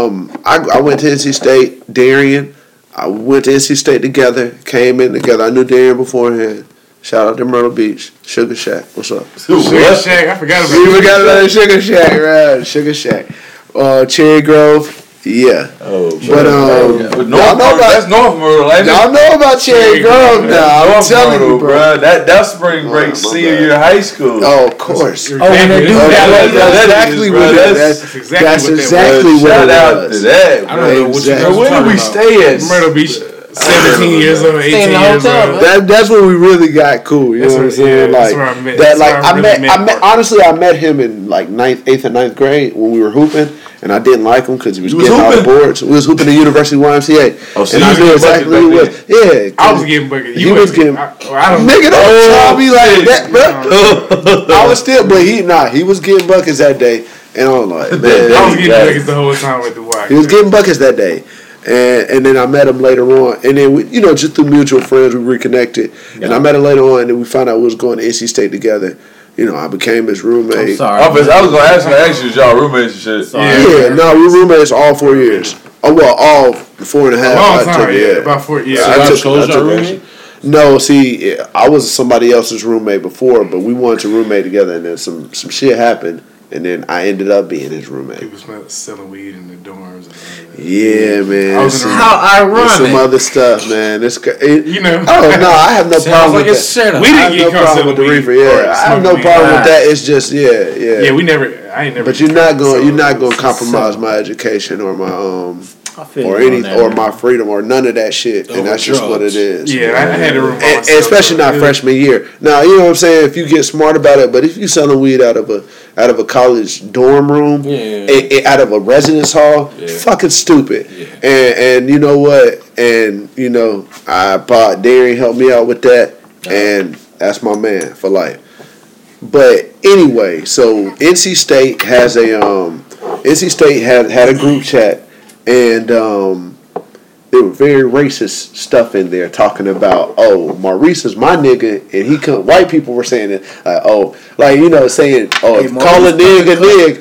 I, I went to NC State. Darian, I went to NC State together. Came in together. I knew Darian beforehand. Shout out to Myrtle Beach, Sugar Shack. What's up? Sugar What? Shack. I forgot about We Sugar got Shack. another Sugar Shack, right? Sugar Shack. Uh, Cherry Grove. Yeah. Oh, But, um, but y'all North know Myrtle, about- that's North Myrtle, ain't? Y'all know about Cherry Grove now. I'm North telling Myrtle, you, bro. bruh. That that's spring Oh, break my senior year high school. Oh, of course. Oh, when they exactly- do Oh, that, that- like that's that, exactly what it That's- That's exactly That's what that exactly what Shout it out was. to that. I don't know what you Exactly. guys Bro, are where do we stay at? Myrtle Beach. 17 years old, 18 Stay in the years old. That, that's when we really got cool. You That's know what I'm saying? yeah, that's like where I met- that. Like I I really met. met I met. Honestly, I met him in like ninth, eighth, and ninth grade when we were hooping, and I didn't like him because he was was getting all the boards. We was hooping at University YMCA, Oh, so and you I knew exactly who he was. Yeah, I was getting buckets. He was getting- I, I don't Nigga, don't Oh, me like that, oh, bro. I was still, but he nah, he was getting buckets that day, and I was like, man, I was getting Yeah. buckets the whole time with the watch. He was getting buckets that day. And and then I met him later on. And then, we, you know, just through mutual friends, we reconnected. And I met him later on, and then we found out we was going to NC State together. You know, I became his roommate. I'm roommate. sorry. I was, I was gonna ask you, actually, y'all roommates and shit. Sorry. Yeah, no, we were roommates all four years. Oh, well, all four and a half. long I time, took, yeah, about four. Yeah, So y'all I took, chose I your took roommate? No, see, I was somebody else's roommate before, but we wanted to roommate together, and then some some shit happened, and then I ended up being his roommate. people smell selling weed in the dorms. And all. Yeah, man. I was Some- How and some other stuff, man. It's it, You know. Oh no, I have no Sounds problem like with that. setup. We didn't have get no caught problem with the selling reefer. weed Yeah, I have no problem with that. It's just yeah, yeah. Yeah, we never. I ain't never. but you're not going. You're not going to So- compromise my education or my um I feel or any that, or my freedom or none of that shit. And Over that's just what it is. Yeah, I, I had a room. by And, and especially not it was- freshman year. Now you know what I'm saying. If you get smart about it, but if you selling weed out of a out of a college dorm room, Yeah. a- a- out of a residence hall, Yeah. fucking stupid. Yeah. And and you know what? And you know, I bought Darian helped me out with that, and that's my man for life. But anyway, so NC State has a um, NC State had had a group chat, and um, there were very racist stuff in there talking about oh Maurice is my nigga, and he come. White people were saying it, uh, oh like you know saying oh Hey, call a Maurice nigga nig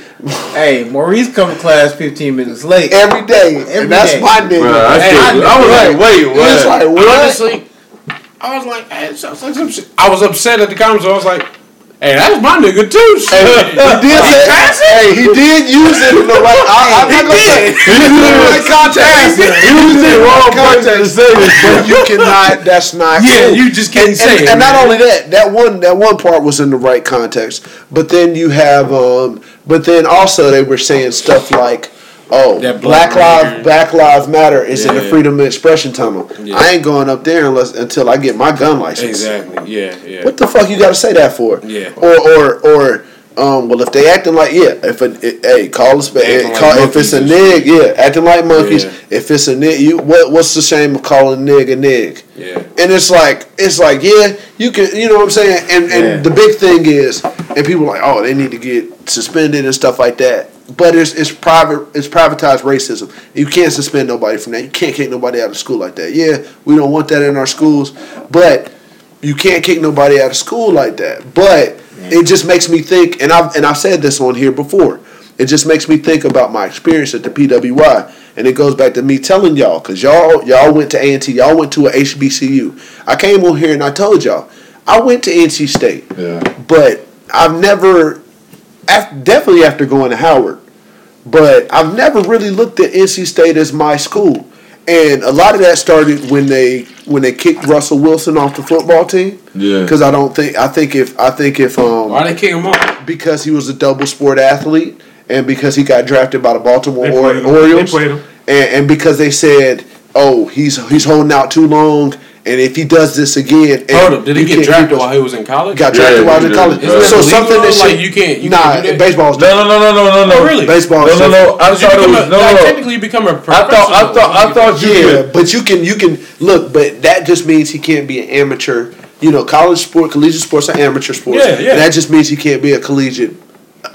Hey, Maurice come to class 15 minutes late. every day, Every and that's day. my nigga. Bruh, I, Hey, still- I was like, wait, what? It's like what? Honestly, I was like, hey, it some shit. I was upset at the comments. I was like, hey, that's my nigga too. Shit. He did say, hey, he did use it in the right. I, I'm not gonna say he used it in the right context. He used it in the wrong context. But you cannot. That's not. Yeah, cool. you just can't and, say and, it, And not only that, that one that one part was in the right context. But then you have, um, but then also they were saying stuff like. Oh, That Black Lives Black Lives Matter is in the freedom of expression tunnel. Yeah. I ain't going up there unless until I get my gun license. exactly. Yeah, yeah. What the fuck you got to say that for? Yeah. Or or or um. Well, if they acting like yeah, if a it, hey call us like Call, if it's a nig, yeah, acting like monkeys. Yeah. If it's a nig, you what what's the shame of calling a nig a nig? yeah. And it's like it's like yeah, you can you know what I'm saying. And and Yeah. the big thing is and people are like, oh, they need to get suspended and stuff like that. But it's it's private it's privatized racism. You can't suspend nobody from that. You can't kick nobody out of school like that. Yeah, we don't want that in our schools, but you can't kick nobody out of school like that. But it just makes me think, and I've and I've said this on here before. It just makes me think about my experience at the PWI, and it goes back to me telling y'all, cause y'all y'all went to A and T, y'all went to a HBCU. I came on here and I told y'all I went to NC State, Yeah. but I've never, after, definitely after going to Howard, but I've never really looked at NC State as my school. And a lot of that started when they when they kicked Russell Wilson off the football team. Yeah. Because I don't think I think if I think if um Why they kick him off? because he was a double sport athlete and because he got drafted by the Baltimore They or- him. Orioles They played him. And, and because they said oh he's he's holding out too long and if he does this again and Hold up, did he get can't drafted while he was in college? got Yeah, drafted while he was in college. Isn't that so illegal, something that should, Like, you can't- you nah can't do that? baseball's No, no, no, no, no, no, no. Oh, really? baseball No, no, no. I thought it was a- no, like, no. technically you become a I thought, I thought, I thought you Yeah, could. but you can you can look, but that just means he can't be an amateur. You know, college sport, collegiate sports are amateur sports. Yeah, yeah. And that just means he can't be a collegiate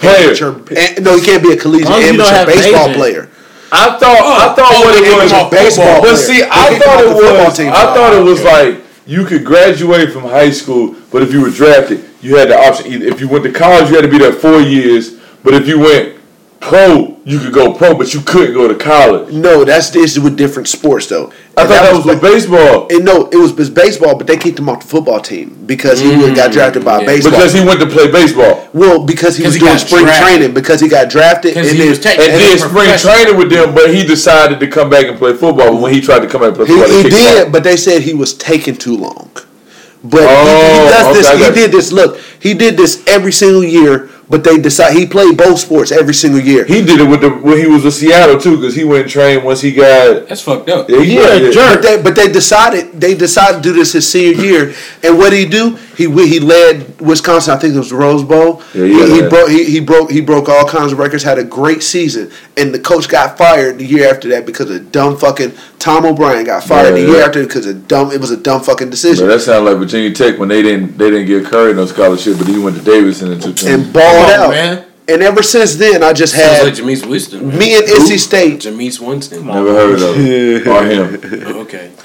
Player. amateur. eh, No, he can't be a collegiate long as you don't amateur baseball agent. player. I thought, I thought oh, what it was. baseball. But player. see, I thought it was. team. I thought it was like you could graduate from high school, but if you were drafted, you had the option. Either if you went to college, you had to be there four years. But if you went pro, you could go pro, but you couldn't go to college. No, that's the issue with different sports, though. I And thought that was with baseball And no, it was his baseball, but they kicked him off the football team because he would've got drafted by yeah. baseball. because he went to play baseball. well, because he was he doing spring drafted. training because he got drafted and Because he then was taking- And And did then spring training with them, but he decided to come back and play football. But when he tried to come back and play He, football, they he did, out. but they said he was taking too long. But he, he Oh, does this. okay, I He did this. Look, he did this every single year. But they decide he played both sports every single year. He did it with the when he was with Seattle too, because he went and trained once he got. That's fucked up. Yeah, he You're a did. jerk. But they, but they decided they decided to do this his senior year, and what did he do? He he led Wisconsin. I think it was the Rose Bowl. Yeah, he, yeah, he yeah. broke he, he broke he broke all kinds of records. Had a great season, and the coach got fired the year after that because of dumb fucking Tom O'Brien got fired the Yeah, year after because of dumb. It was a dumb fucking But decision. that sounded like Virginia Tech when they didn't they didn't give Curry no scholarship, but he went to Davidson and took him. and balled Come on, out. man. And ever since then, I just Sounds had like Jameis Winston. me and NC State. Jameis Winston. Never heard of him or him. Oh, okay.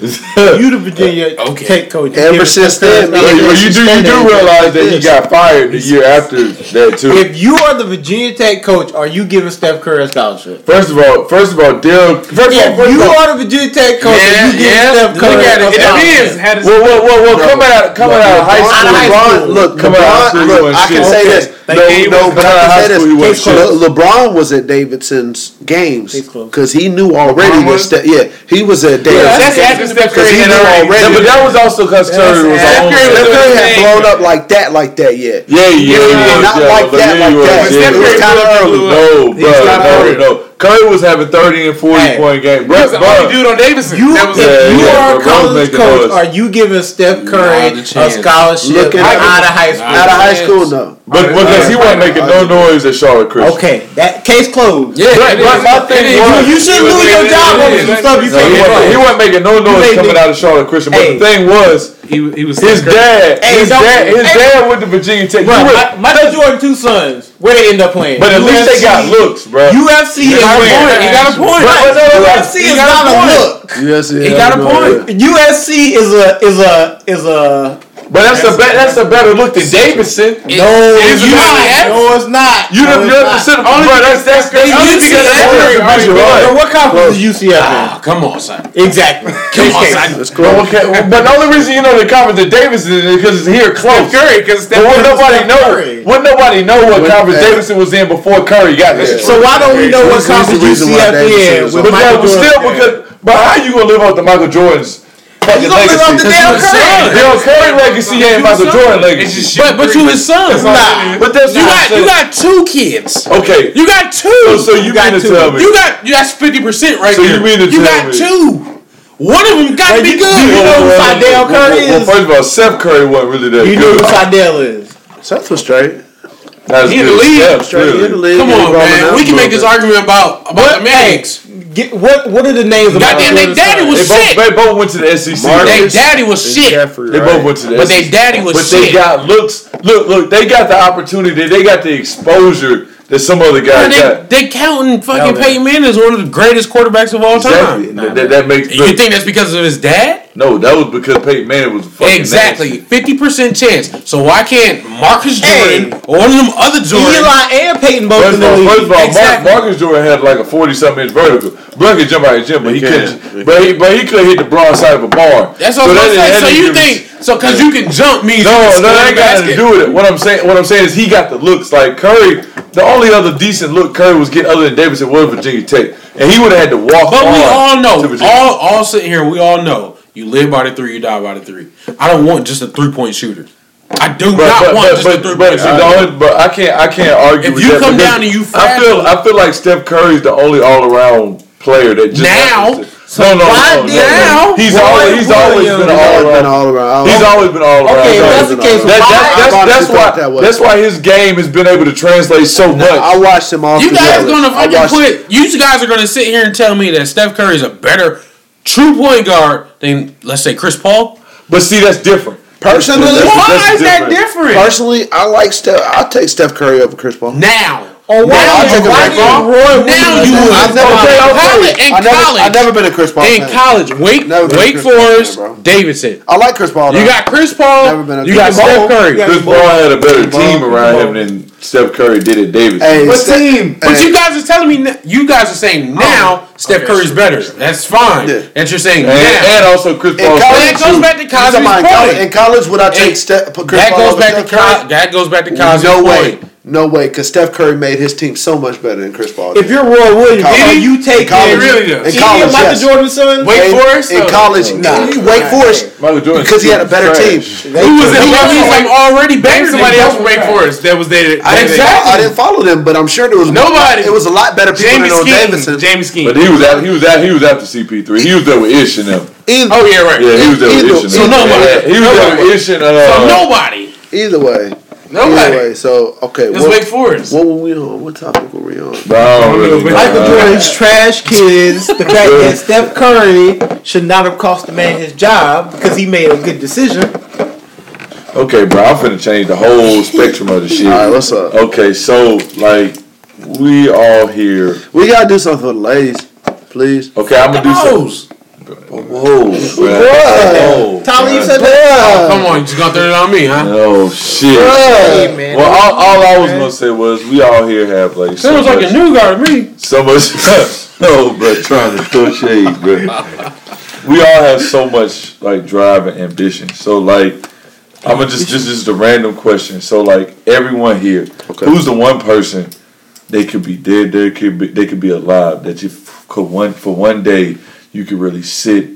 You the Virginia Okay. Tech coach. Ever since then, a man. Well, you do you do realize that he got fired the year after that too. If you are the Virginia Tech coach, are you giving Steph Curry a scholarship? First of all, first of all, Dale. First of all, you all, are the Virginia Tech coach, Yeah, are you giving yeah. Steph Look Curry at it. a It It scholarship? is. How does well, well, well, well, Bro. coming out coming out of high LeBron- school, LeBron, look, coming out of high LeBron, school, look, I can say this. No, no, but I coming out of can say school, he wasn't this. shit. Le- LeBron was at Davidson's games because he knew already LeBron that. was? Ste- yeah, he was at Davidson's That's games after Steph because Curry he had knew already. already. Yeah, but that was also because Curry was Steph on. Curry was Steph Curry had blown up like that, like that yet. Yeah, yeah, yeah, not like that, like that. yeah. Steph It was kind of early. blew. No, bro, got no, hurt. no. Curry was having thirty and forty Hey, point game. He Bro, the only dude on Davidson. You, that was if Yeah, you yeah, are a college coach, noise. are you giving Steph Curry a a scholarship Look at out how- of high school? Out of high school, no. but because he wasn't making no noise at Charlotte Christian. Okay, that case closed. Yeah, Right, it is. right, my thing It is. was- You should He was lose your job yeah, over some stuff you No, he, can't wasn't, he wasn't making no noise coming out of Charlotte Christian. But the thing was, he, he was his dad, Hey, his dad, his hey. dad went to Virginia Tech. Bro, You would- Mi- Michael Jordan two sons. Where they end up playing? but at least they got looks, bro. UCF is got a where point. He got a point. But- but no, no, no, UCF is not a a point. look. Yes, He got a point. USC is a is a is a But that's a be- that's a better look than Davidson. no. it's a not. better- No, it's not. You no, done it's you not. done consider, bro. That's that's that's Only that's because that's Curry that's already division won. So what conference is UCF Ah, come on, son. in? Exactly. Come on, Okay. son. That's But, cool. okay, but the only reason you know the conference of Davidson is because it's here close. Steph Curry, because But wouldn't nobody Steph know? Curry. Wouldn't nobody know what Wouldn't conference Davidson was in before Curry got there? So why don't we know what That's the conference UCF Davidson in is with. But, but still, Jordan? because but how you gonna live off the Michael Jordan's fucking You gonna live legacy? off the damn Curry? Dell Curry legacy ain't Michael Jordan legacy. But but you his son. Nah. But that's You got you got two kids. okay. You got two. Oh, so, so you, got mean to two. tell me? You got that's fifty percent right So you there. mean to you tell got two. One of them got to be good. do you know who Well, Fidel well, Curry well, first of all, Seth Curry wasn't really that You know good. who Fidel is? Seth was straight. Not as He in good the as league. Straight really. in the league. Come on, balling man. We can make this argument about about the Mags. Get, what what are the names of my Goddamn, they Jordan daddy sons? was They both, they both went to the SEC. Marcus They daddy was and shit. Jeffrey, They right? both went to the But SEC. they daddy was shit. But they got looks. Look, look. They got the opportunity. They got the exposure that some other guys Man, got. they, they counting fucking No. Peyton Manning as one of the greatest quarterbacks of all Exactly. time. That, that, that makes. You think that's because of his dad? no, that was because Peyton Manning was fucking Exactly, fifty percent chance. So why can't Marcus Hey. Jordan or one of them other Jordans? Eli and Peyton both First in of the all, first of all Exactly. Mark, Marcus Jordan had like a forty-something inch vertical. Bro could jump out of the gym, but he, He couldn't. But he, but he could hit the broad side of a bar. That's what I'm that- saying. that So you think so because you can jump means No, you can no, score that ain't got nothing to do with it. What I'm saying, what I'm saying is he got the looks. Like Curry, the only other decent look Curry was getting other than Davidson was Virginia Tech, and he would have had to walk. But we all know, all all sitting here, we all know you live by the three, you die by the three. I don't want just a three point shooter. I do But, not but, want but, just but, a three but, point shooter. only- but I can't I can't argue. If with you come down and you I feel I feel like Steph Curry is the only all around player that just Now? happens to- no, no, why no, no, did- no. now? He's Roy always he's always been all around. He's always been all around. Okay, if that's the case, That- that's, why- that's, that's why that that's why his game has been able to translate so much. I watched him all You guys together. gonna I fucking put you guys are gonna sit here and tell me that Steph Curry is a better true point guard than let's say Chris Paul? But see, that's different. Personally, That's- Why that's is that different. different? Personally, I like Steph. I'll take Steph Curry over Chris Paul. Now. Oh, or why, I'll why break did. Roy Now you would. I've never Okay, been- college- in I never, college. I've never been a Chris Paul in fan. college, Wake Never been Wake Chris Forest, fan. Davidson. I like Chris Paul. Though. You got Chris Paul. Never been a you got Paul. Steph Curry. Yeah. Chris Paul had a better Ball, team around him than Steph Curry did at Davis. Hey, What Steph- team? But hey, you guys are telling me you guys are saying now Steph okay, Curry's sure, better. sure. That's fine. Yeah. That you're saying and, now. and also Chris Paul. that goes back to Cosby's in college, point. in college, would I take Steph, Chris that Paul goes back to Steph Curry? That goes back to Cosby's no way, point. No way, because Steph Curry made his team so much better than Chris Paul. If did. you're Roy Williams, College. are you taking college, He really does. in any college, of Michael yes. Jordan's son? Wake in, Forest? in college, Nah. Wake Forest, Michael Jordan because he had a better team. Who was Who it? was Who like already better somebody else Kobe from Wake Bryant. Forest that was there. I Exactly. follow, I didn't follow them, but I'm sure there was Nobody. It was a lot better people Jamie than on Skeen. Davidson. Jamie Skeen. But he was at he was at he was after CP3. He was there with Ish and them. Either, oh yeah, right. Yeah, he was there with Ish and so nobody- he was there with Ish and uh, So nobody. either way, Nobody. either way. So okay, It's what, Wake Forest. what were we on? What topic were we on? But I don't really know. Michael Uh, Jordan's trash kids. The fact that Steph Curry should not have cost the man his job because he made a good decision. Okay, bro, I'm finna change the whole spectrum of the shit. All right, what's up? Okay, so like we all here. We gotta do something for the ladies, please. Okay, I'm gonna do something. Those. Whoa, bro. Bruh. Tommy, you said that. Oh, come on, you just gonna throw it on me, huh? Oh shit. Hey, man. Well, all, all I was gonna say was we all here have like so Sounds like a new guy to me. so much. no, bro, trying to throw shade, bro. We all have so much like drive and ambition. So like, I'm gonna just just just a random question. So like, everyone here, Okay. who's the one person they could be dead, they could be they could be alive that you could one for one day you could really sit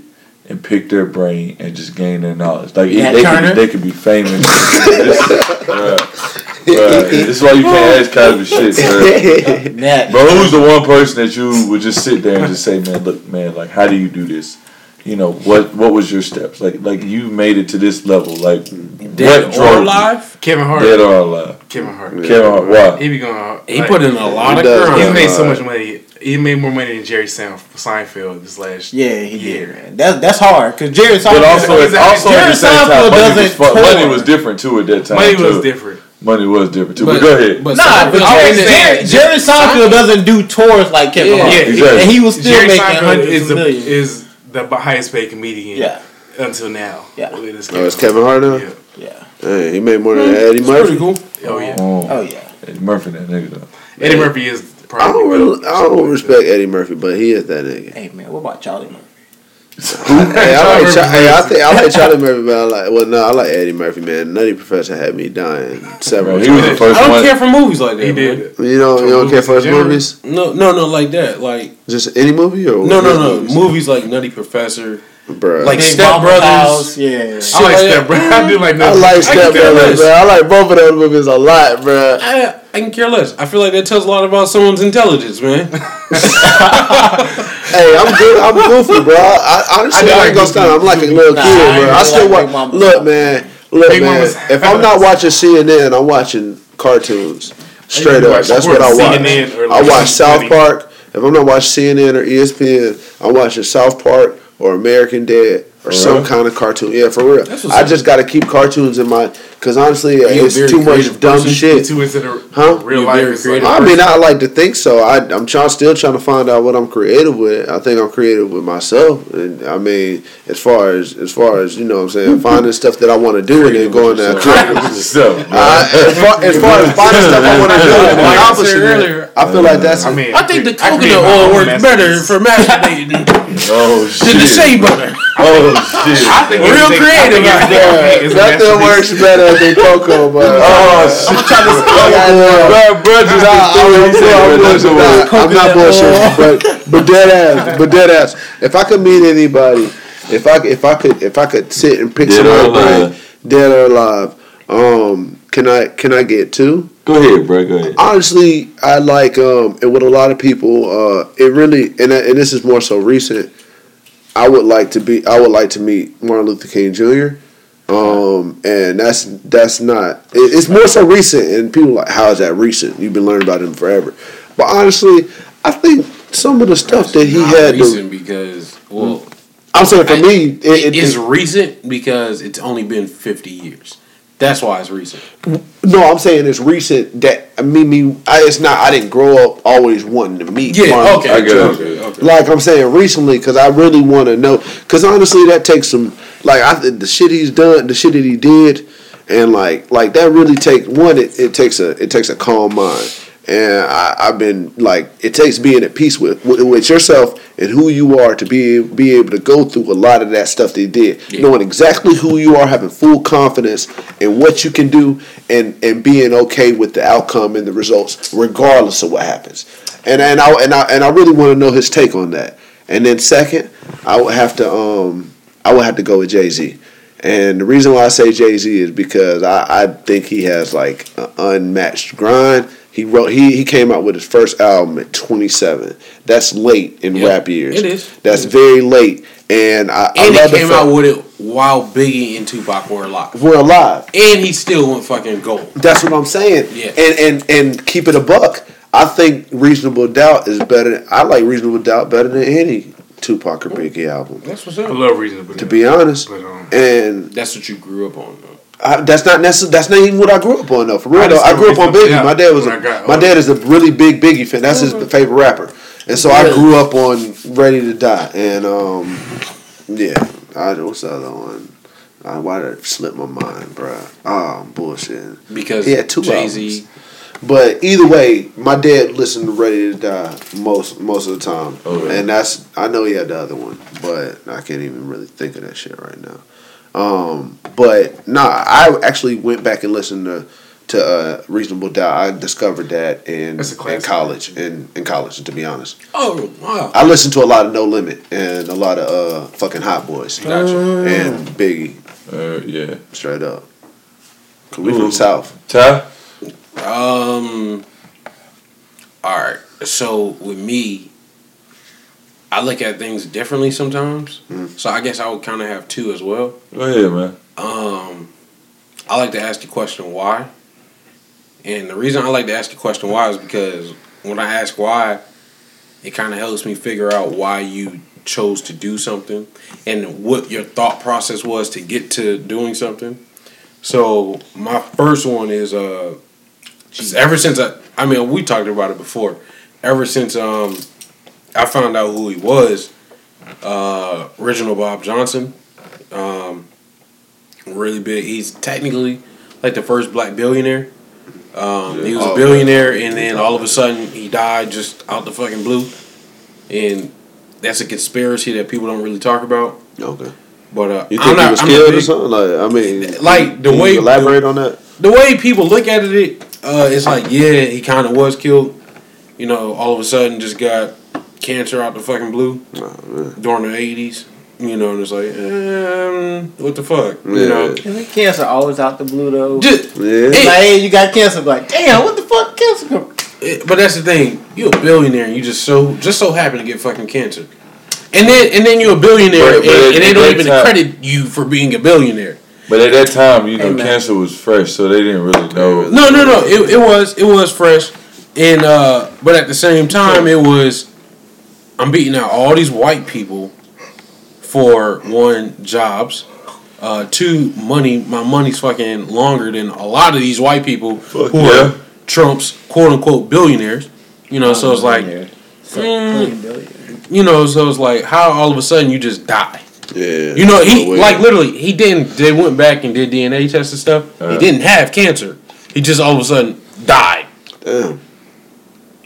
and pick their brain and just gain their knowledge. Like Nat they Turner? could they could be famous. this, bruh, bruh, this is why you can't ask Cosby shit, bruh. Nat. But who's the one person that you would just sit there and just say, man, look, man, like, how do you do this? You know, what what was your steps? Like, like you made it to this level. Like, Dead what or drove you? alive? Kevin Hart. Dead or alive? Kevin Hart. Kevin Hart, why? He be going. He put in a lot He of does, He's crime. made so much money. He made more money than Jerry Seinfeld this last Yeah, he year. did. Man. That, that's hard because Jerry But Seinfeld. also, Exactly. also Jerry the same time, Seinfeld money was, doesn't fu- money was different too at that time. Money was too. different. Money was different too. But, go ahead. But Nah, Seinfeld but I Jerry, was Jerry, saying- Jerry Seinfeld doesn't do tours like Kevin Yeah. Hart. Yeah, Exactly. And he was still Jerry making hundreds is of the, millions. is the highest paid comedian Yeah. until now. Yeah. It is Oh, it's Kevin Hart now. Yeah. yeah. Hey, he made more than Eddie It's Murphy. pretty cool. Oh yeah. Oh, Oh yeah. Eddie Murphy, that nigga though. Eddie Murphy is I probably. don't, really, I don't respect Eddie Murphy, but he is that nigga. Hey man, what about Charlie Murphy? hey, I like, Murphy's Cha- hey, I think I like Charlie Murphy, but I like well, no, I like Eddie Murphy, man. Nutty Professor had me dying several Bro, he was the times. first I don't one. care for movies like that. He man. did. You know, you don't care for his Movies movies? No, no, no, like that. Like Just any movie or no, no, no. movies? Movies like Nutty Professor, Bruh. like Big Step Brothers. House, yeah. Shit I like like Step. Brothers. I do like. I like Step Brothers, less. bro. I like both of those movies a lot, bro. I, I can care less. I feel like that tells a lot about someone's intelligence, man. Hey, I'm good. I'm goofy, bro. I, I honestly, I do I, like ain't gonna Goofy. stand. I'm like a little Nah, kid, I bro. ain't I still like watch. Big Look, man. Look, Big man. If I'm not watching CNN, I'm watching cartoons. Straight up, that's what I watch. CNN or I watch South Park. If I'm not watching CNN or ESPN, I'm watching South Park or American Dad or some real? kind of cartoon. Yeah, for real. I just got to keep cartoons in my because honestly, you it's too much dumb person? shit. Too into the Huh? real life. very It's creative. like- I mean, I like to think so. I, I'm trying, still trying to find out what I'm creative with. I think I'm creative with myself, and I mean, as far as as far as you know, what I'm saying finding stuff that I want to do and then going there. So, Uh, as, far, as far as finding stuff I want to do and Like I said earlier, I feel like that's. I mean, I think the coconut oil own works better for masturbating oh than the shit. shea butter. Oh shit. I think Real creative out everything is Nothing works better than cocoa, but Oh shit. Bro, bro, just Nah, I'm, he said, I'm, bro, that's the word. I'm not bullshitting, but but dead ass, but dead ass. If I could meet anybody, if I if I could if I could sit and pick Dead or somebody, alive. brain, dead or alive, um, can I can I get two? Go ahead, bro. Go ahead. Honestly, I like um, and with a lot of people, uh, it really and and this is more so recent. I would like to be. I would like to meet Martin Luther King Jr. Um, and that's that's not. It, it's more so recent, and people like, how is that recent? You've been learning about him forever. But honestly, I think some of the stuff that he had. To, recent because well, I'm saying for me, it, it it, is recent because it's only been fifty years. That's why it's recent. no, I'm saying it's recent that I mean, me, I, it's not. I didn't grow up always wanting to meet. Yeah. Luther Okay. I it. okay. Okay. Like I'm saying recently, because I really want to know. Because honestly, that takes some. Like I, the shit he's done, the shit that he did, and like like that really takes one. It, it takes a it takes a calm mind, and I, I've been like it takes being at peace with with, with yourself and who you are to be be able to go through a lot of that stuff that he did, Yeah. knowing exactly who you are, having full confidence in what you can do, and and being okay with the outcome and the results, regardless of what happens. And and I and I and I really want to know his take on that. And then second, I would have to um I would have to go with Jay Z. And the reason why I say Jay Z is because I, I think he has like unmatched grind. He wrote he, he came out with his first album at 27. That's late in Yeah, rap years. it is. That's very late. And I, I And love he came out with it while Biggie and Tupac were alive, we're alive. and he still went fucking gold. That's what I'm saying. Yeah. And and and keep it a buck. I think Reasonable Doubt is better. I like Reasonable Doubt better than any Tupac or Biggie album. That's what's up. I up. love reasonable. To be honest, But, um, and That's what you grew up on. Though. I, that's not necessarily that's not even what I grew up on though. For real I though, I grew up on remember Biggie. My dad was a, when I got my dad is a really big Biggie fan. That's his favorite rapper, and so I grew up on Ready to Die. And um, yeah, I what's the other one? Uh, why did it slip my mind, bruh? Oh, I'm bullshit. Because He had two Jay Z. But either way, my dad listened to Ready to Die most most of the time, yeah. and that's I know he had the other one, but I can't even really think of that shit right now. Um, but nah, I actually went back and listened to to uh, Reasonable Doubt. I discovered that in, in college. In in college, to be honest, Oh wow. I listened to a lot of No Limit and a lot of uh, fucking Hot Boys Gotcha. and Biggie, Uh, yeah. straight up. 'Cause we Ooh. from South. Ty? Um. All right. So with me, I look at things differently sometimes. So I guess I would kind of have two as well. Go ahead, man. Um, I like to ask the question why, and the reason I like to ask the question why is because when I ask why, it kind of helps me figure out why you chose to do something and what your thought process was to get to doing something. So my first one is uh, ever since I, I mean, we talked about it before. Ever since um, I found out who he was, uh, Reginald Bob Johnson. Um, really big. He's technically like the first black billionaire. Um, he was Oh, a billionaire, and then all of a sudden he died just out the fucking blue, and that's a conspiracy that people don't really talk about. Okay. But uh, You I'm think not, he was I'm killed a or something? Like I mean, Like, the can you way- elaborate on that. the way people look at it, uh, it's like yeah, he kind of was killed. You know, all of a sudden just got cancer out the fucking blue Oh, man. during the eighties. You know, and it's like, um, what the fuck? You Yeah. know, Isn't cancer always out the blue though? just Yeah. Like, hey, you got cancer. Like, damn, what the fuck, cancer? come- It- but that's the thing. You're a billionaire, and you just so just so happen to get fucking cancer, and then and then you're a billionaire, But- but and, and they don't even time- credit you for being a billionaire. But at that time, you know, Hey, cancer was fresh, so they didn't really know. No, no, no. It, it was it was fresh, and uh, but at the same time, it was I'm beating out all these white people for one jobs. Uh, two money. My money's fucking longer than a lot of these white people who yeah. are Trump's quote unquote billionaires. You know, so it's like So, Mm. you know, so it's like how all of a sudden you just die. Yeah. You know, he No like literally he didn't. They went back and did DNA tests and stuff. he Uh. didn't have cancer. He just all of a sudden died. Damn.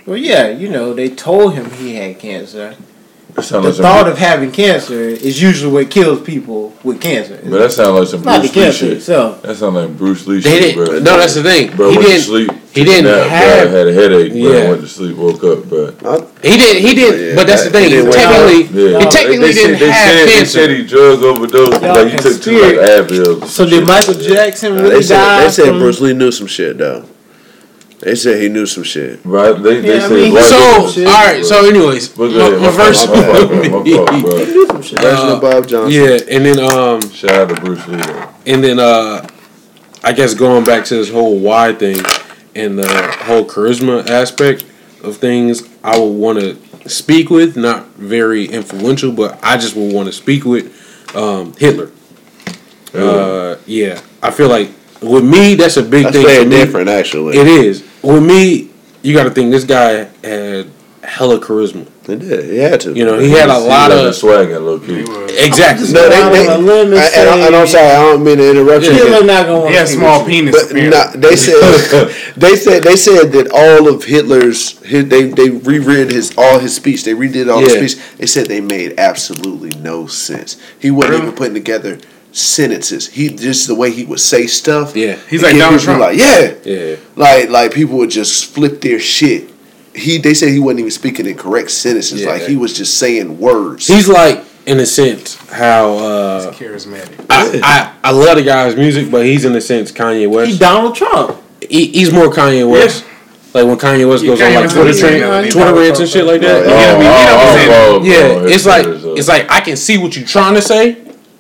Well, yeah, you know, they told him he had cancer. That sound The like some- thought of having cancer is usually what kills people with cancer. But that sounds like some Bruce Lee shit. itself. That sounds like Bruce Lee They shit, didn't. bro. No, that's the thing. Bro he went didn't. sleep. he didn't Nap, have- Bro, had a headache. Bro, Yeah. went to sleep. Woke up, bro. He did. He did. Yeah, but that's the thing. he technically, Yeah. he technically they, they didn't said, have said, They cancer. said he drug overdosed. Y'all Like he took two like Advil. So did Michael Jackson Nah, really they said die? they said Bruce Lee knew some shit though. They said he knew some shit. Right? They, they Yeah, I said mean, white so people- shit. all right. So anyways, But my, go ahead, my my first fault, my fault, bro, my fault, movie. bro. He knew some shit. Reginald Bob Johnson. Yeah, and then um, Shout out to Bruce Lee. though. and then uh, I guess going back to this whole why thing and the whole charisma aspect of things, I would want to speak with, not very influential, but I just would want to speak with um, Hitler. Uh, yeah, I feel like with me, that's a big That's thing. very for me. different actually. It is. With me, you got to think this guy had hella charisma. He did. He had to. You know, he had a lot had of swag at low key. exactly. No, they, Out they, on a limb and I, and, I, and I'm sorry, I don't mean to interrupt you. Hitler not gonna He want had to small penis. But nah, they said they said they said that all of Hitler's his, they they reread his all his speech. They redid all Yeah. his speech. They said they made absolutely no sense. He wasn't Really? even putting together sentences. He just the way he would say stuff. Yeah. He's like Donald Trump. Like yeah, Yeah. like like people would just flip their shit. He they said he wasn't even speaking in correct sentences. Yeah. Like he was just saying words. He's like, in a sense, how uh, charismatic. I, I I love the guy's music, but he's in a sense Kanye He West. Donald Trump. He, he's more Kanye West. Like when Kanye West goes Kanye on like Twitter, is tra- Twitter rants and shit like that. Right. He don't be- he don't be saying. Oh, oh, Yeah, oh, it's like it's like I can see what you're trying to say.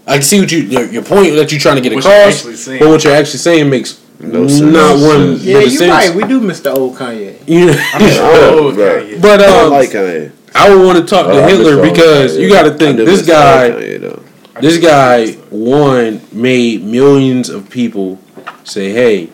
I can see what you your, your point that you're trying to get What across, but what you're actually saying makes No sense. not No one. Yeah, you're sense. right. We do miss the old Kanye. You know, Oh, Right. okay. but I don't um, like Kanye. I would want to talk Oh, to I Hitler because you got to think do this miss the old guy. Kanye. This guy, one, made millions of people say, hey,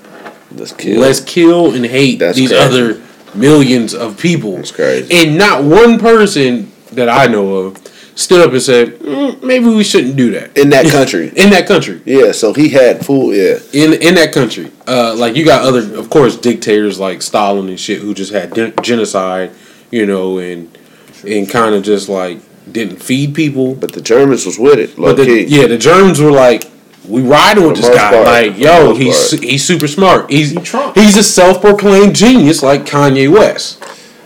Let's kill. let's kill and hate That's these crazy. other millions of people. That's crazy. And not one person that I know of stood up and said, mm, maybe we shouldn't do that. in that country. In that country. Yeah, so he had full. Yeah, In in that country. Uh, like, you got other, of course, dictators like Stalin and shit who just had gen- genocide, you know, and and kind of just like didn't feed people. but the Germans was with it. But the, yeah, the Germans were like, we riding with this guy. part. Like, yo, he's part. he's super smart. He's Trump. he's a self-proclaimed genius like Kanye West.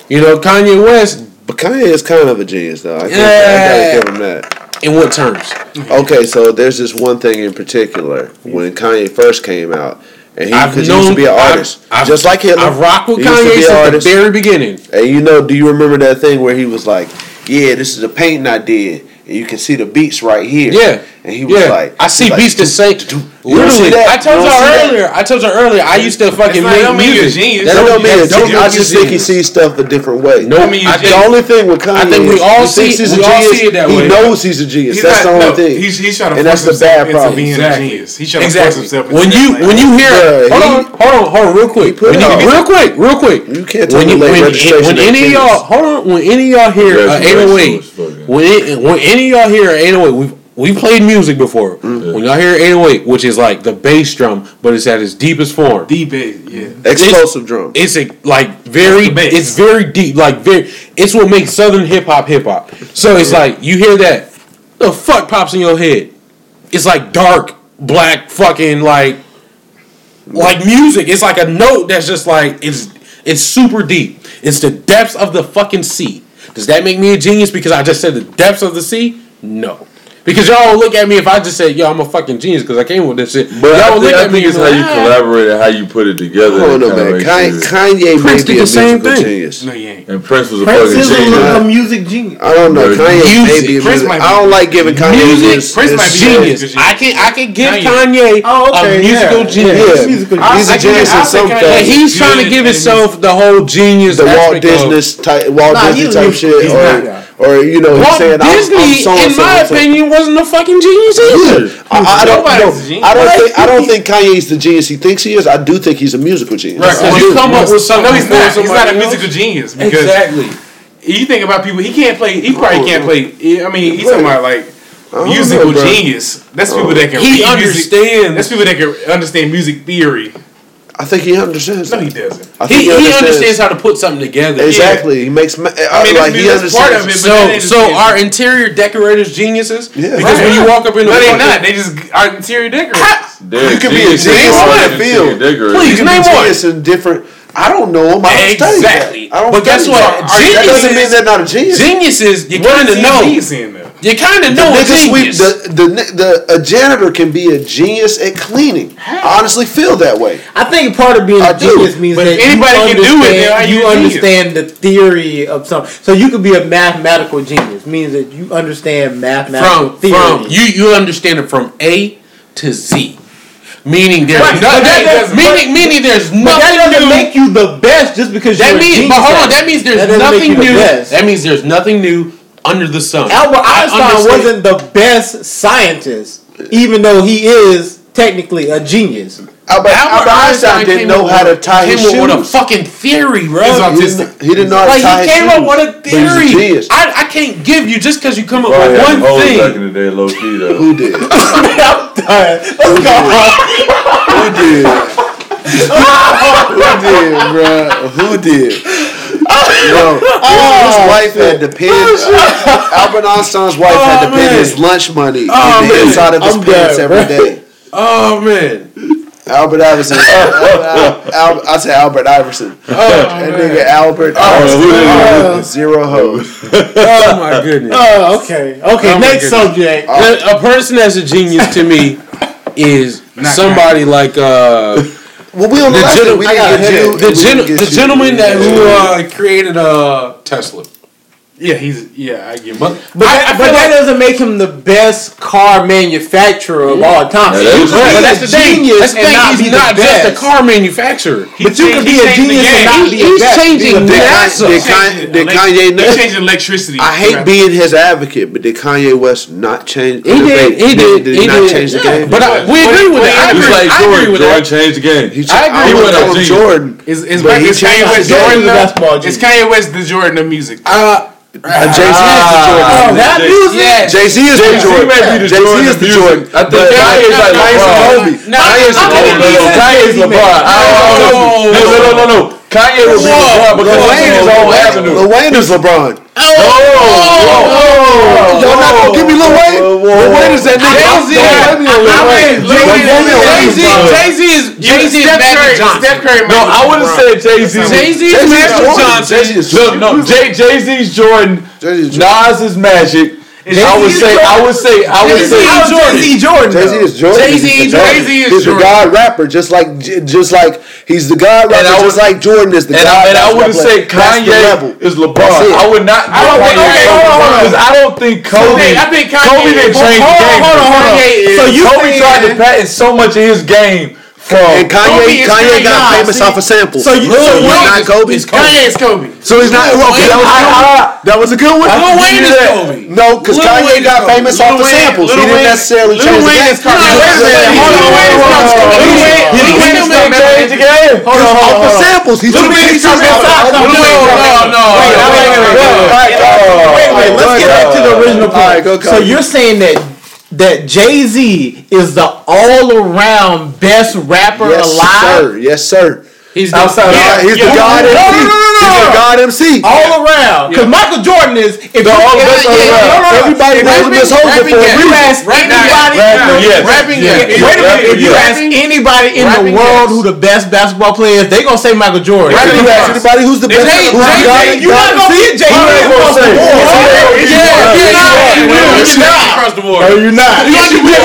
You know, Kanye West. But Kanye is kind of a genius, though. I, can't, Yeah. I gotta give him that. In what terms? Okay, so there's this one thing in particular when Kanye first came out, and he, I've cause he used to be an I've- artist, I've- just like Hitler. I've rocked with He used to Kanye be since artist. the very beginning. And you know, do you remember that thing where he was like, "Yeah, this is a painting I did, and you can see the beats right here." Yeah. And he was Yeah, like, I see he was beats the same. You don't see Literally, that? I told You don't y'all earlier. I told y'all earlier. I used to fucking not- make don't mean a music. genius. That don't mean that it's don't genius. I just think he sees stuff a different way. No, I mean, I The only thing with Kanye, I think we is all he see- thinks he's a we all genius. see it that he knows he's a genius. That's the only thing. He's, he's trying to And that's the bad himself problem. into being Exactly. a genius. He's trying to Exactly. force himself When you when you hear hold on hold on hold on real quick put when it you, on. real quick real quick You can't tell when me late when, registration when any of y'all hold on when any of y'all hear uh, Congratulations, 808 fucking- when it, when any of y'all hear 808 we've we played music before. Mm-hmm. When y'all hear 808, which is like the bass drum, but it's at its deepest form. deep bass, yeah. Explosive drum. It's a like very bass. it's very deep, like very it's what makes southern hip hop hip hop. So it's like you hear that, the fuck pops in your head. It's like dark, black fucking like like music. It's like a note that's just like it's it's super deep. It's the depths of the fucking sea. Does that make me a genius because I just said the depths of the sea? No. Because y'all will look at me if I just said, yo, I'm a fucking genius because I came with this shit. But y'all I will think, look I at me think it's how be you like, "Ah." collaborate and how you put it together. Hold on, man. Kanye, Kanye Prince may did be a the same musical thing. genius. No, he ain't. And Prince was a Prince fucking is a, genius. a music genius. I don't know. Music. Kanye may be a Prince music. might be- I don't like giving Kanye Music, his, Prince his might be genius. Genius. I can I can give Kanye. Kanye, Oh, okay, a musical yeah, genius. yeah. Yeah, he's a I- I genius in some think But Kanye- fashion. he's trying to give himself the whole genius The Walt Disney type, Walt Disney he's- type shit, or you know, he's Walt saying Disney, I'm, I'm so in my opinion, wasn't a fucking genius either. I, I don't Nobody's a genius. I don't think I don't think Kanye's the genius he thinks he is. I do think he's a musical genius. Right, because you come up with something. No, he's not. He's not a musical genius because Exactly. you think about people. He can't play. He probably oh. can't play. I mean, he's talking about like musical know, genius. That's people oh. that can He read music. understands. That's people that can understand music theory. I think he understands. No, that. he doesn't. I think He, he understands how to put something together. exactly. He makes. ma- uh, I mean, like he that's part of understands. it. But So, ain't so the are interior decorators geniuses? Yeah. Because when you walk up in the No, they fucking- not. They just are interior decorators. You could be a genius in in that the field. Please, You can name be one. genius in different. I don't know him. I don't study that. Exactly. I don't But guess study what? that. That doesn't mean they're not a genius. Geniuses, you kind of know. genius in though? You kind of The know a nigga sweep genius. the the the a janitor can be a genius at cleaning. I honestly feel that way. I think part of being I a do. genius means But that if anybody you can do it, understand, then how you you genius? understand the theory of something. So you could be a mathematical genius, means that you understand mathematical from theory. from you you understand it from A to Z. Meaning there's Right, no, but that doesn't- meaning meaning there's but that nothing doesn't new. make you the best just because that you're a means genius but hold on, that means there's That nothing you the new. That means there's nothing new under the sun. Albert Einstein wasn't the best scientist, even though he is technically a genius. Albert, Albert Einstein didn't know how to tie his came up shoes. with a fucking theory, bro. He's he, autistic. didn't, he didn't know how to Like tie he his came shoes. up with a But he's a theory. genius. I, I can't give you just because you come up with one hoes thing. back in the day, low key though. Who did? Who done. Let's go. did? Who did, bro? Who did? Yo, oh, his wife had to pay. Uh, Albert Einstein's wife had to oh, pay man. his lunch money Oh, the inside of his I'm pants done, every day. Oh man. Albert Iverson. Albert, Al, I said Albert Iverson. that nigga Albert Oh, Iverson. Zero hoes. Oh my goodness. Oh, okay. Okay, Oh, next goodness. subject. A, a person that's a genius to me is Not somebody like uh Well, we on the, the, last gen- one. We I didn't got get gen- you. the, We gen- the gentleman that who uh, created uh Tesla. Yeah, he's yeah. I give him. But, But, I, that, I but feel that like- doesn't make him the best car manufacturer of all time. Yeah, that you is could true. be but a that's the thing. genius That's the and thing. not He's be the not just a car manufacturer. He But you can be a genius and game. not He- be a he's best. changing Be the Did, best. Kanye, did, Kanye, did Kanye He not? changed electricity. I hate being his advocate, but did Kanye West not change? He did. He did. Did he he not did. change the game? But we agree with that. I agree, like I agree Jordan. Jordan changed the game. He, I agree I with would that. call. Jordan. Is is, he Kanye changed West. Jordan? He's a though? basketball Is genius. Kanye West the Jordan of music? Uh, Uh, Jay Z is the Jordan. Oh, that music? yeah. Jay Z is the Jay-Z Jordan. may be the Jay Z is the music. Jordan. I think But Kanye's like Kanye's LeBron. Kobe. No, Kanye's I'm the gonna Kobe. be No, LeBron. I don't know. Whoa. No, no, no, no. Kanye would be LeBron because Lil Wayne his is own LeBron. avenue. Lil Wayne is LeBron. Oh, Y'all not gonna give me Lil Wayne? Lil Wayne is that nigga. Jay-Z. Don't blame me on Lil I Wayne. mean, Lil Don't Wayne blame me on Jay Z, Jay Z is Jay Z is Steph Magic Curry. Johnson. Steph Curry. No, I would have said Jay Z. Jay Z is Jay-Z is Magic Jordan. Johnson. Jay-Z No, no, Jay Jay Z's Jay-Z is Jordan. Nas is Magic. I would Jay-Z say, I would say, I would Jay-Z say. Jay-Z Jordan. Jay Z is Jordan. Jay-Z He's the Jordan. Jay-Z is He's the God rapper, just like just like he's the God And I rapper, would- just like Jordan is the And God. I, and I would have basketball said player. That's the level. Kanye is LeBron. I would not. I don't think- okay, hold on, hold on. Because I don't think Kobe. I think Kanye- Kobe didn't change the game. hold on, hold on. So you Kobe tried to patent so much of his game And Kobe Kanye, is Kanye got Nah, famous see? off of samples. So you- Lil so Wayne Wayne not is- Kobe. is Kobe. Kanye is Kobe. So he's not. Lil okay, that was a Wayne- good one. That was a good one. Lil Wayne is. Kobe. No, because Kanye Wayne is got Kobe. famous Lil off the Wayne- samples. Lil he didn't Wayne- necessarily Lil change the Wayne game. is Kobe. He Wait a was- minute, he hold on, was- wait a minute. Lil Wayne- Wayne- Lil Lil Wayne Wayne is changed the game. Hold on, Off the samples. He Lil Wayne is took Kobe. off- off the No, no, no. Wait. Wait, wait, let's get back to the original point. so Kobe. you're saying that that Jay Z is the all around best rapper alive. Yes, alive, sir. Yes, sir. He's Outside Yeah, of he's yeah. the God No, MC. no, no, no, He's the God MC. all around. Because Yeah. Michael Jordan is. If The you, all if- best yeah, around. no, no, no. Everybody If knows him you- as Hogan rapping for a yes. reason. You ask Rapping anybody. yes. the- Yes. Rapping Yeah. yes. Wait a minute. If you yes. ask anybody in the world yes. who the best basketball player is, they gonna say Michael Jordan. If you ask anybody who's the best, Jay- who's the Jay- God, Jay- You're not gonna get Jay Z Who they gonna across the say? board. Yeah. You're not. across the board. No, you're not. Yes, you will.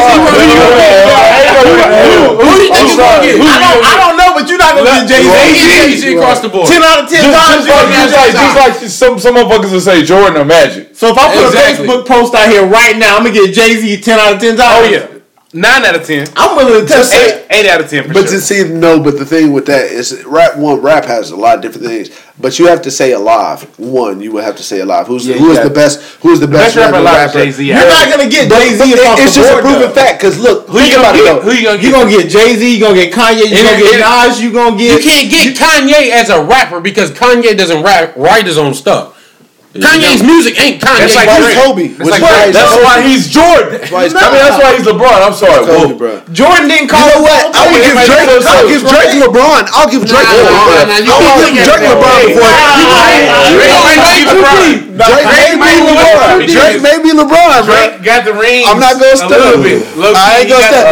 Who do you think you're gonna get? I don't. I don't know, but you're not gonna get Jay Z. Jay Z. Across the board. Ten out of ten Just, times. just, you're like, gonna just, like, just like some some motherfuckers will say Jordan or Magic. So if I put Exactly. a Facebook post out here right now, I'm gonna get Jay Z ten out of ten times. Oh yeah. Nine out of ten. I'm willing to test eight, eight, out of ten. but sure. to see, no. But the thing with that is, rap one, rap has a lot of different things. But you have to say alive. One, you would have to say alive. Who's yeah, who is the best? Who is the, the best, best rapper? alive, Jay Z. You're not gonna get Jay Z. It, it's just board, a proven though. fact. Because look, who you gonna, get, who you gonna get? You gonna get Jay Z. You gonna get Kanye. You gonna get Nas. You gonna get. You can't get Kanye as a rapper because Kanye doesn't rap, write his own stuff. Kanye's music ain't Kanye. That's like why Kobe. That's, like why, that's why he's Jordan. That's why he's no. I mean, that's why he's LeBron. I'm sorry, Kobe, bro. Jordan didn't call. You know what? I would give Drake. I'll give Drake LeBron. I'll give Drake LeBron. I'll give Drake LeBron before. Drake made me LeBron. Drake made me LeBron. Drake got the ring. I'm not gonna step. I ain't gonna step.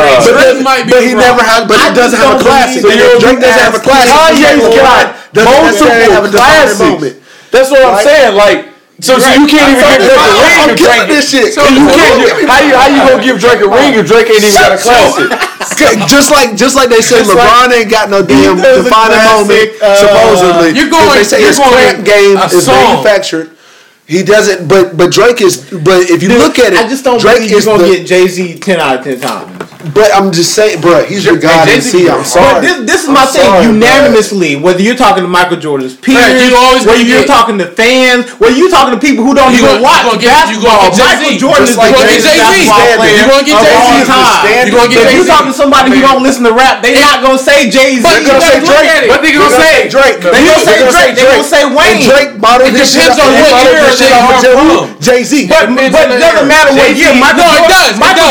But he never has. But he doesn't have a classic. Drake doesn't have a classic. Kanye's got multiple classics. That's what I'm saying. Like. So, so you can't even give Drake a ring. I'm killing this shit. So you can't. How you how you gonna give Drake a ring if Drake ain't even got a classic? just like just like they said, LeBron ain't got no damn defining moment. Uh, supposedly, you're going. They say his clamp game is manufactured. He doesn't, but but Drake is. But if you Dude, look at it, I just don't Drake believe you're is gonna the, get Jay Z ten out of ten times. But I'm just saying, bro, he's your guy to see. I'm sorry. But this, this is my I'm thing sorry, unanimously. Bro. Whether you're talking to Michael Jordan's peers, you always whether you're it. talking to fans, whether you're talking to people who don't you even gonna, watch you basketball, get, you Michael Jordan is like Jay Z. You're gonna get Jay Z. You're gonna get Jay Z. If you're talking to somebody who don't listen to rap, they're not gonna say Jay Z. They're gonna say Drake. What they gonna say? Drake. They gonna say Drake. They gonna say Wayne. Drake modeled his shit on Jay Z. But it doesn't matter what year. Michael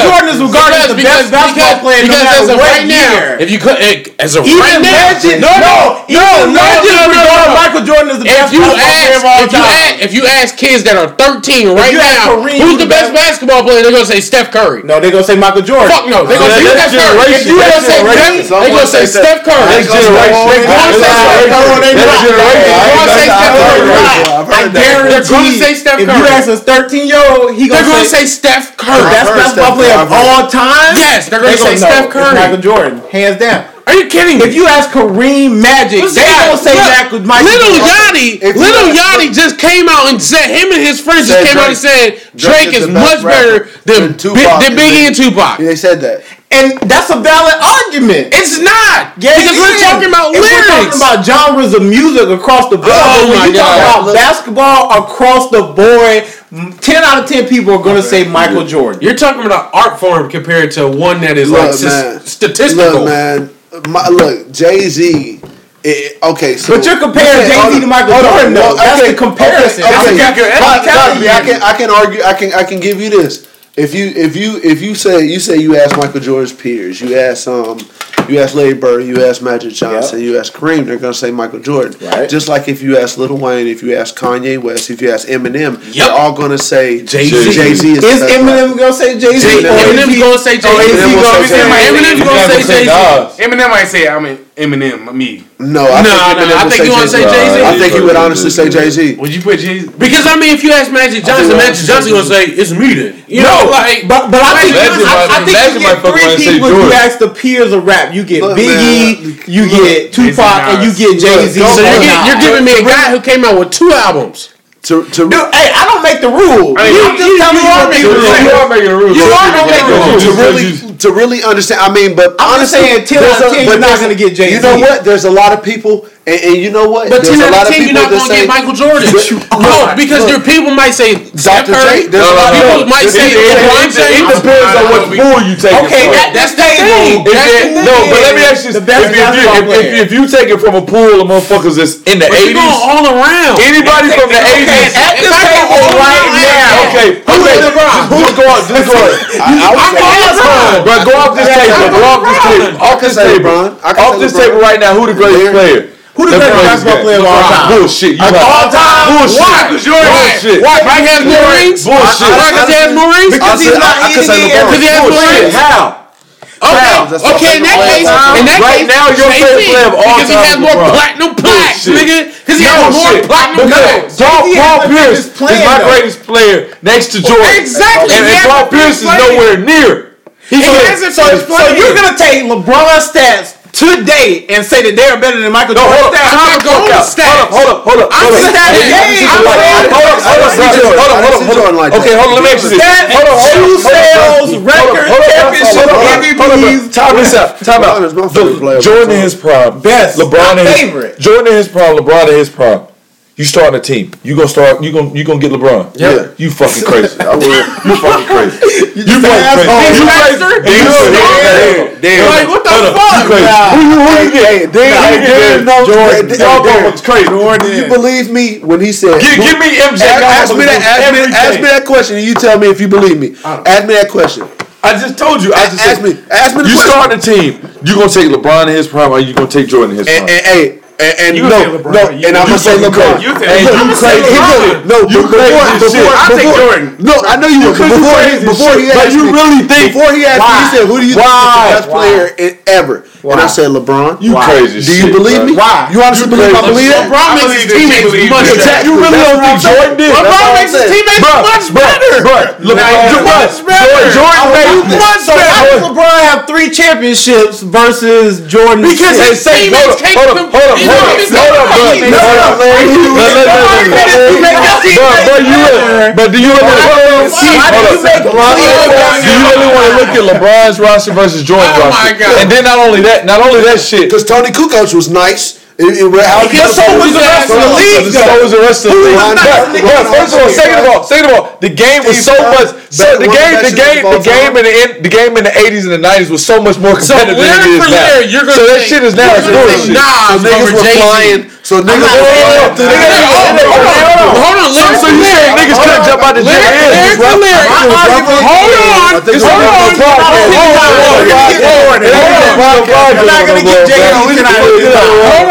Jordan is regarded as the best basketball player no matter what right year. Now, if you could, it, as a even right legend, no, no, no, no, legend, no, no, no, no. Michael Jordan is the if best you ask, player of all if time. You ask, if you ask kids that are 13 right now, Kareem, who's the best basketball player? They're gonna say Steph Curry. No, they're gonna say Michael Jordan. Fuck no, they're gonna say Steph Curry. If you gonna say Curry, they're gonna say Steph Curry. They're gonna say Steph Curry. They're gonna say Steph Curry. They're gonna Say Steph Curry. If you ask a 13 year old, he's gonna say Steph Curry. That's best player of all time. Yes. They're going to say no, Steph Curry. Michael Jordan, hands down. Are you kidding me? If you ask Kareem Magic, they guys, don't say that with Michael Little Yachty, Little Yachty just came out and said him and his friends just came Drake, out and said Drake, Drake is, is much better than, Tupac, than Biggie and Tupac. They said that. And that's a valid argument. It's not. Yeah, because we're talking about if lyrics. We're talking about genres of music across the board. Oh, my God. talk about basketball across the board ten out of ten people are going to say Michael yeah. Jordan. You're talking about an art form compared to one that is look, like man, statistical. Look, man. My, look, Jay Z. okay, so but you're comparing Jay Z to Michael Jordan. though. No, that's okay, the comparison. Okay, okay. That's okay. I, I can I can argue. I can I can give you this. If you if you if you say you say you ask Michael Jordan's peers, you ask um you ask Larry Bird, you ask Magic Johnson, yep. you ask Kareem, they're gonna say Michael Jordan. Right. Just like if you ask Lil Wayne, if you ask Kanye West, if you ask Eminem, yep. they're all gonna say Jay Z. Jay Z is, is Eminem gonna say Jay Z? J- Eminem gonna say Jay Z. Eminem's gonna say Jay Z. Eminem might say. I mean, Eminem, me. No, I no, think no, I think you want to say Jay Z. I think you would honestly say Jay Z. Would you put Jay Z? Because I mean, if you ask Magic Johnson, Magic Johnson gonna say it's me then. You no, know, like but but I think Magic, I, I think Magic you get three people. You ask the peers of rap. You get look, Biggie, man, you look, get Tupac, and you get Jay Z. So you're giving me a guy who came out with two albums. To, to Dude, hey, I don't make the rule. I mean, you, you, you, you, you are making the rule. You are making the rule. You are making the rule. To really to really understand. I mean, but I'm honestly, saying ten out of ten, you're not going to get Jay Z. You know what? There's a lot of people, and, and you know what? But there's ten out of ten, you're not going to get Michael Jordan. no, because your people might say Dr. Curry. J. There's a lot of people might say LeBron James. It depends on what pool you take. Okay, that's the thing. No, but let me ask you: if you take it from a pool of motherfuckers that's in the '80s, all around. Anybody from the '80s Hey, who okay. in go up? Just go up. I, I, I can answer. Bro, go off this table. Go off this table. Off this table. Off this table right now. Who the greatest player? Who the greatest basketball player of all time? Bullshit. You of all time? Bullshit. Why? Because you're Bullshit. Why? Mike has no rings? Bullshit. Why? Because he has no rings? Because he's not eating it. Because he has no rings. How? Oh, okay, okay. In that case, in that right case, now your favorite player of all because time he has more platinum plaques, nigga. Because he has more platinum plaques. Paul Pierce is my greatest player next to Jordan. Exactly. And Paul Pierce is nowhere near. He hasn't so you're gonna take LeBron stats today and say that they're better than Michael No, hold Jordan's up. stats? I'm not going with stats. Hold up, hold up, hold up. I'm hold up. stat Hey, game. I'm like- saying- Hold up, hold up, I hold see up, hold up, hold see up, hold like up. Okay, hold on, let me ask you this. Stats, Hold on, hold on, shoe sales, record, hold on, hold on, championship, hold on, hold on. hold on, bro. Time this out. Time out. LeBron is my favorite player The- Jordan in time. his prime. Best. LeBron Not in his favorite. Jordan in his prime. LeBron in his prime. You starting a team. You gonna start. You gonna you gonna get LeBron. Yeah. You fucking crazy. I will. You fucking crazy. You just an fucking asshole. crazy. You Master? crazy. You Damn. Damn. Like, what the Hold up. fuck? You crazy. Nah. Who you who you get? Hey, Dan, Nah, hey, you Dan get knows- Jordan. hey, Y'all Dan, going crazy. Do you believe me when he said? Give, give me MJ. Ask, ask me that. Ask me, Everything. ask me that question, and you tell me if you believe me. Ask me that question. I just told you. I just Ask said, me. Ask me the question. You question. start a team. You gonna take LeBron in his prime, or you gonna take Jordan in his And, prime? and, hey, and, and You no, LeBron. no, You- and I'm gonna say LeBron. You you say. LeBron. No, You before, as before. I'll take Jordan. No, I know you would. Before, he, crazy as before he asked you me, really think- before he asked me, he said, "Who do you think is the best player in, ever?" And I said, "LeBron." You Why? crazy Do you shit, believe bro. me? Why? You honestly You believe I believe that? LeBron I makes believe his teammates much better. You really don't think Jordan did? LeBron makes his teammates much better. LeBron, Nah, much better. Jordan made Much So better. why does LeBron have three championships versus Jordan? Because six? his teammates can't hold up, hold up, You know hold what up, I'm saying? hold up, bro. No, Hold up, but do you really, hold Why do you up. make Do you really want to look at LeBron's roster versus Jordan's Oh roster? my God. And then not only that, not only that shit. Because Toni Kukoc was nice. It, it, how Yeah, so was the rest of the league, So was the rest of the league. was But, nice? but first of all, second of all, second of all, the game was so much. So the game, the game, the game in the in, the game in the eighties and the nineties was so much more competitive lyric than it is for now. lyric, you're gonna so that take- shit is now you're gonna bullshit. take Nas So niggas over were Jay-Z. flying. So niggas not were saying flying. that. Hold on, hold on, Hold on, lyric So for you lyric. saying niggas couldn't jump out the gym? Lyric, lyric for lyric. My argument Hold is- on, I think hold so. on. We're not gonna get Jay-Z tonight. Hold on, hold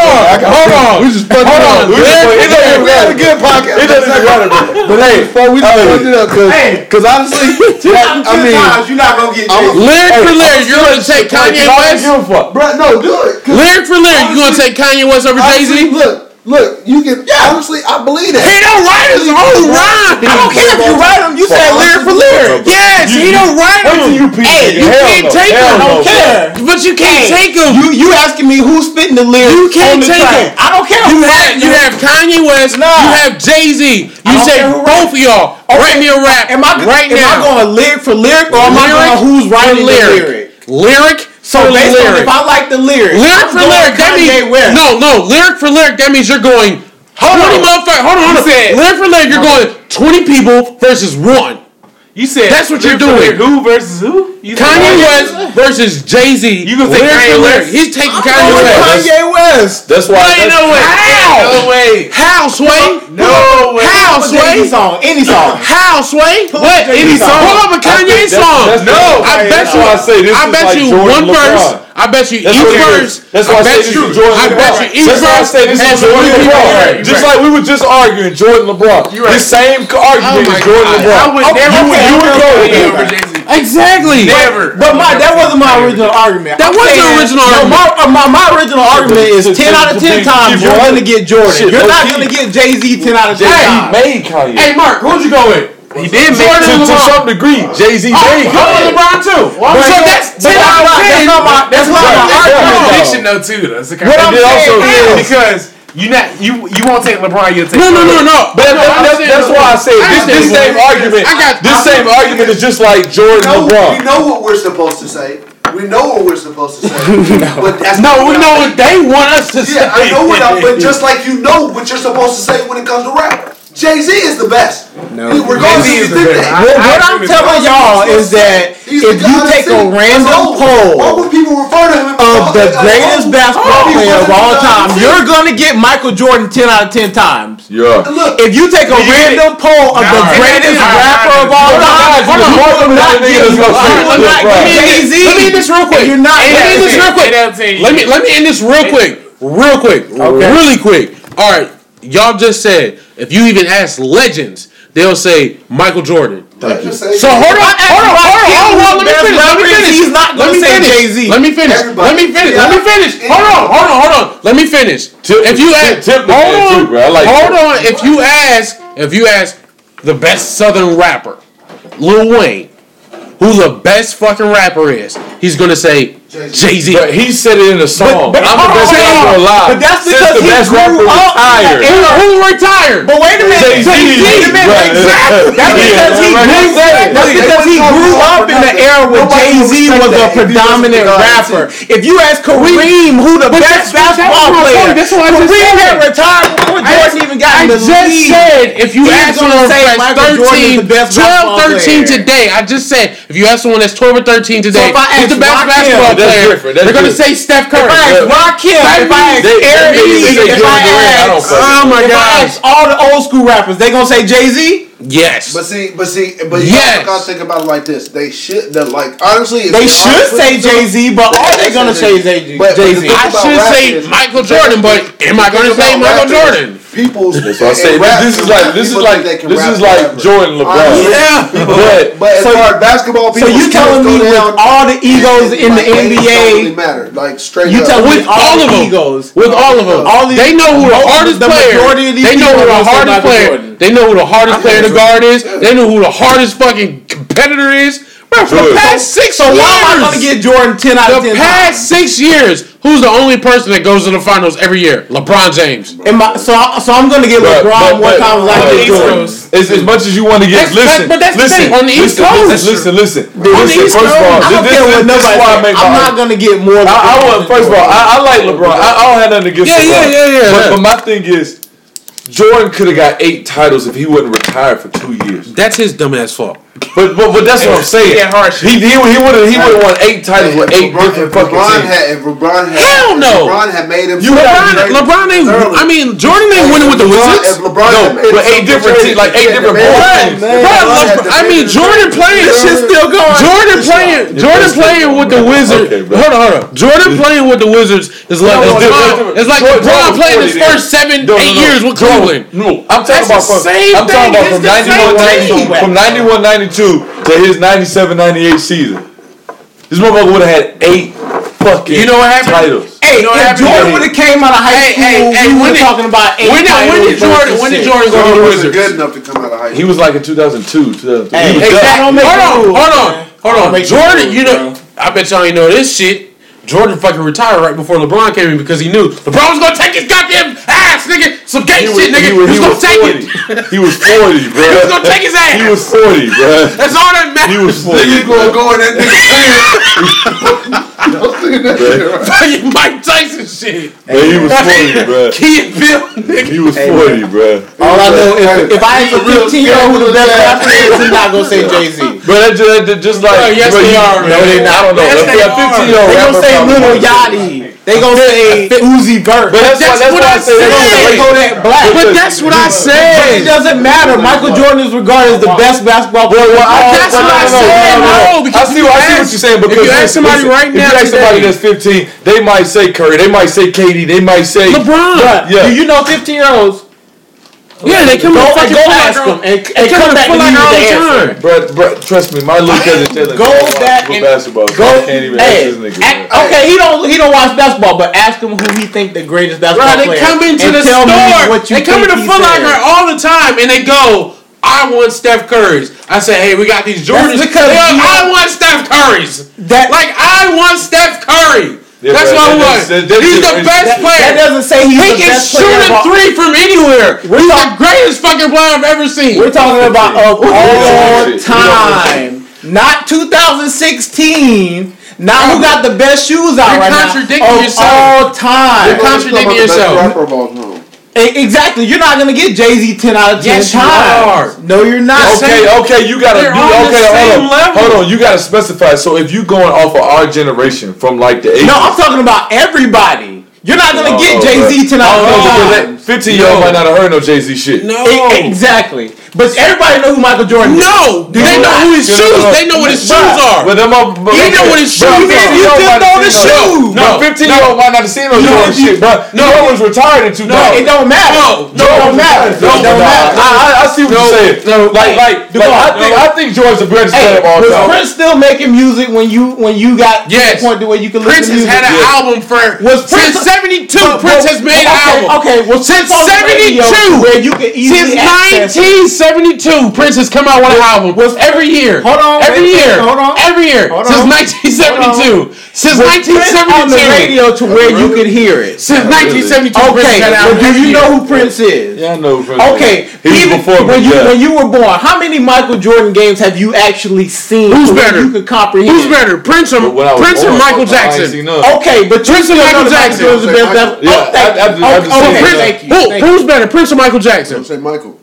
on. We just fucking Hold up. on, We just lyric fucking- it doesn't lyric. Good podcast. It doesn't matter. But hey, before we just fucked it up, cause, cause honestly, I mean, you're not gonna get I'm- Lyric for lyric, you're gonna take Kanye West. bro, no, do it. 'Cause Lyric for lyric, you gonna take Kanye West over Jay Z? Look, look, you can. yeah. Honestly, I believe that. He don't write his own rhyme. I don't care if you write them. You said lyric for lyric. Yes, he don't write Wait till you them. Hey. You can't no. take them. I don't bro. care. But you can't Hey, take them. You you asking me who's spitting the lyrics You can't on the take track? them. I don't care. You have writing you them. have Kanye West. Nah. You have Jay Z. You say care both of y'all. Write me a rap. Am I right am now? I going lyric for lyric or am I Lyric going who's writing for lyric. lyric? So based on lyric. if I like the lyric, lyric I'm for lyric. That means West. no, no. Lyric for lyric. That means you're going. Hold Twenty on. motherfuckers. Hold on, hold on. said- lyric for lyric. You're going twenty people versus one. You said That's what you're doing. Who versus who? You Kanye Kanye West versus Jay Z. You gonna take Kanye West? He's taking I'm Kanye going West. Kanye West. That's why. Ain't that's- no way. How? No way. How, Sway? No way. How, Put Jay-Z Sway? song, any song. How, Sway? What? Any song. Pull up a Kanye that's- song. that's- no, I bet you. I say this I bet like you Jordan one verse. LeBron. I bet you That's each what verse. That's why I, I say bet this you. is Jordan I LeBron. bet you each That's why I verse say this is Jordan three people. LeBron. Right, Just like we were just arguing Jordan LeBron. You're right. The same argument Oh is Jordan God. LeBron. I would Oh, never you, would- you would go with Kanye him. Over Jay-Z. Exactly. Never. But my that wasn't my original argument. That was your saying- original no, argument. My, uh, my, my original argument is ten out of ten times you're going. gonna get Jordan. Shit, you're not gonna get Jay Z ten out of ten Jay times. made Kanye. Hey, Mark, who'd you go with? He did make Jordan to, to LeBron. some degree, Jay Z Oh, made you go with Kanye. LeBron too. But so that's ten out of ten. That's not my. That's not Right, my right, argument. right. though. prediction though too. Though. That's a What I'm And also saying is- because you not you you won't take LeBron. You'll take No, no, no, no. But No, that, I'm that's, that's why I say I this, this same what- argument. I got- this I- same argument is just like Jordan know, we know what we're supposed to say. We know what we're supposed to say. But that's No, we know what they want us to say. Yeah, I know what I, but just like you know what you're supposed to say when it comes to rap. Jay Z is the best. No. Regardless Jay-Z if is you the think best. that. What, what I'm telling y'all is that if you take a random That's old. Why poll would people refer to him of the greatest basketball player of all time, you're gonna get Michael Jordan ten out of ten times. Yeah. Look, If you take a random poll of the greatest nah, nah, rapper of all time, you will not nigga get that's gonna say you will not LeBron. get Jay Z. Let me end this real quick. You're not Let me end this real quick. Eight out of ten. Let me let me end this real quick, real quick, really quick. All right, y'all just said if you even ask legends, they'll say Michael Jordan. Just say- So hold on, hold on, hold on, hold on. Let me finish. Let me finish. he's not Let gonna me say finish. Jay-Z. Let me finish. Everybody. Let me finish. Let me finish. Hold on, hold on, hold on. Let me finish. Tip- If you ask, tip the hold on, too, bro. I like hold that. on. If you ask, if you ask the best Southern rapper, Lil Wayne, who the best fucking rapper is, he's gonna say Jay Z. But he said it in a song. but- I'm the best on, hold rapper on. alive. But that's Since because the he best grew rapper up retired. era. Who retired? But wait a minute, Jay-Z. Jay-Z, wait a minute, Right. exactly. That's because he grew. That's because he grew up in the era where Jay Z was a that if he predominant rapper. If you ask Kareem who the best that's- that's basketball player, That's what I just Kareem had retired before Jordan even got in the just said if you ask someone that's Michael Jordan is 13, 12, 13 today, I just said if you ask someone that's 12 or 13 today, if I who's the best basketball that's player, different, that's they're going to say. Steph Curry. If I ask Rakim, if I ask They- they Eric may even Lee, if Kevin I Durant, I don't ask, Oh my if I ask all the old school rappers, they gonna say Jay Z. Yes. But see, but see, but you Yes. also gotta think about it like this. They should, that like honestly, if They should honestly say Jay Z, but are they gonna say Jay But- but the Z? thing I about should say is- Michael Jordan, but am I going to say Michael rap is Jordan? People's That's what I say. in This is like this is like think they can this is like forever. Jordan LeBron. Honestly, Yeah. people- But- but as So- far as basketball, So people you telling me with all the egos in the like, age don't NBA, really matter. Like straight you up. telling me With all all of them. egos, With all of them. All these- they know who the most- hardest the player. majority of these They know who the hardest player. They know who the hardest player to guard is. They know who the hardest fucking competitor is. Bro, for the past six So years. why am I gonna get Jordan ten out of ten? the past six years, who's the only person that goes to the finals every year? LeBron James. Am I, so, I, so I'm gonna get But- LeBron but- one but- time like but- I get East Coast. As, as much as you want to get, That's- listen, that- but that's the listen, thing, on the East listen, Coast. Listen, listen, listen. On the listen East first of all, I don't this, care what this, nobody. Why I make I'm my not gonna get more. I, I want first of all, I, I like LeBron. I, I don't have nothing against Yeah, LeBron. yeah, yeah, yeah, But, yeah. but my thing is, Jordan could have got eight titles if he wouldn't retire for two years. That's his dumbass fault. But but, but that's what I'm saying. Yeah. He he he would have he would have won eight titles with eight LeBron, different if fucking LeBron teams. had, if LeBron had, Hell if no. LeBron had made him. You LeBron, LeBron ain't. Early. I mean, Jordan ain't winning with the Wizards. If LeBron No, but eight different teams, like eight different man. teams. Man, LeBron LeBron- I mean, Jordan playing. This shit's still going. Jordan playing. Jordan playing with the Wizards. Hold on, hold on. Jordan playing with the Wizards is like No, no, LeBron. different. It's like Jordan- LeBron playing his first seven, No, no, eight years with Jordan- Cleveland. No, I'm talking about the from. I'm talking about from the 91, same 92, thing. from 91, 92 to his 97, 98 season. This motherfucker would have had eight fucking You know what happened? titles. Hey, know what if happened? Jordan would have came out of high Hey, school, hey, hey, we were talking about eight When did, when did Jordan? When did. Jordan go to Jordan the wasn't Wizards? good enough to come out of high school. He was like in 2002, 2003. Hey, he was hey, done. that don't make Hold on, hold on, hold on. Jordan, you know. I bet y'all ain't know this shit. Jordan fucking retired right before LeBron came in because he knew LeBron was gonna take his goddamn ass, nigga. Some gay He was, shit, nigga. he He was, was, he gonna was take 40. it. He was 40, bro. He was gonna take his ass. He was 40, bro. That's all that matters. He was 40. Niggas bro. gonna go in that nigga Don't say that shit, right? Fucking Mike Tyson shit. Man, he was 40, bro. Key and Bill, nigga. He was 40, bro. All I know is if I ask a 15 year old who the best rapper is, he's not gonna say Jay Z. But just, just like Bro, yes, bro, they you- are, No, they not. I don't know. Yes, If they a are. 15 year old They gonna say Little Yachty. They gonna say Uzi Vert. But that's, That's why. That's what why I I say they said. They go that black. But that's what I But it doesn't matter. Michael Jordan is regarded as the best basketball player. Well, I, That's well, what I no, no, said. no, no, No, no. because I see, you I see ask- what you're saying. Because if Because you ask somebody listen, right now if you ask somebody today- that's 15, they might say Curry, they might say KD, they might say LeBron. Bruh, Yeah. Do you know 15 year olds? Yeah, they come Go, to fucking go ask them and, They and come come to back Foot and give all me the the answer. time. Bruh, bruh, trust me, my little cousin Taylor Go don't watch back good and- basketball. So Go, I can't even hey, ask this nigga. act- okay, he don't he don't watch basketball, but ask him who he think the greatest basketball Bro, they player. come into and the tell me store. what you They come into he Foot. Locker all the time, and they go, "I want Steph Curry's." I say, "Hey, we got these Jordans." because They go, you- I want Steph Curry's. That Like I want Steph Curry. Yeah, That's bro, what that- want. that- that- He's the best that, player. that doesn't say he's he the can best shoot player. a of all- three from anywhere. We're He's talk- the greatest fucking player I've ever seen. We're talking about of all time, not 2016. Now who got the best shoes out You're right now. contradicting of yourself. all time. You're contradicting yourself. Rapper of all time. Exactly. You're not gonna get Jay Z 10 out of 10 Yes, you times. are. No, you're not. Okay, okay, you gotta They're do, on the okay, hold on, level. hold on, you gotta specify. So if you're going off of our generation from like the 80s, No, I'm talking about everybody. You're not gonna Oh, get Jay Z 10 out Oh, of no, 10 because times. that 15 year old might not have heard no Jay Z shit. no. E- exactly. But everybody know who Michael Jordan is. No, Do they you know who his No, no, shoes. no. They know what his Bruh. shoes are. But them up, but You know what his shoes are. just- you just know the shoes. No, No, 15 year old might not have seen no No, Jordan if shit, bro. no. Jordan was retired in 2000. It don't matter. No, it don't matter. No, it don't no, matter. I, I, I see what No, you're saying. no. like, like, I think, I think Jordan's the greatest player Hey, of all was time. Prince still making music when you when you got to the point to where you could Prince listen has to music? had an album for Was Prince- '72, But- Prince has made okay, albums. Okay, well, Since on the radio 72. where you can easily Since access it. 1972, Prince has come out with an album. was- every year. Hold on, Every wait, year. hold on. Every year. Hold Since on. 1972. Since Was Prince on the radio to where you could hear it. Since 1972, Okay, well, do you know who Prince is? Yeah, I know. Prince. Okay, he was even before when me. you yeah. when you were born, how many Michael Jordan games have you actually seen? Who's better? You could comprehend. Who's better, Prince or But when Prince or Michael Jackson? Okay, but Prince or Michael Jackson? Jordan's the best. Michael. best- Yeah, oh, thank I- I- you. I just Okay, said okay, that. thank you. Who, thank who's better, Prince or Michael Jackson? Don't say Michael.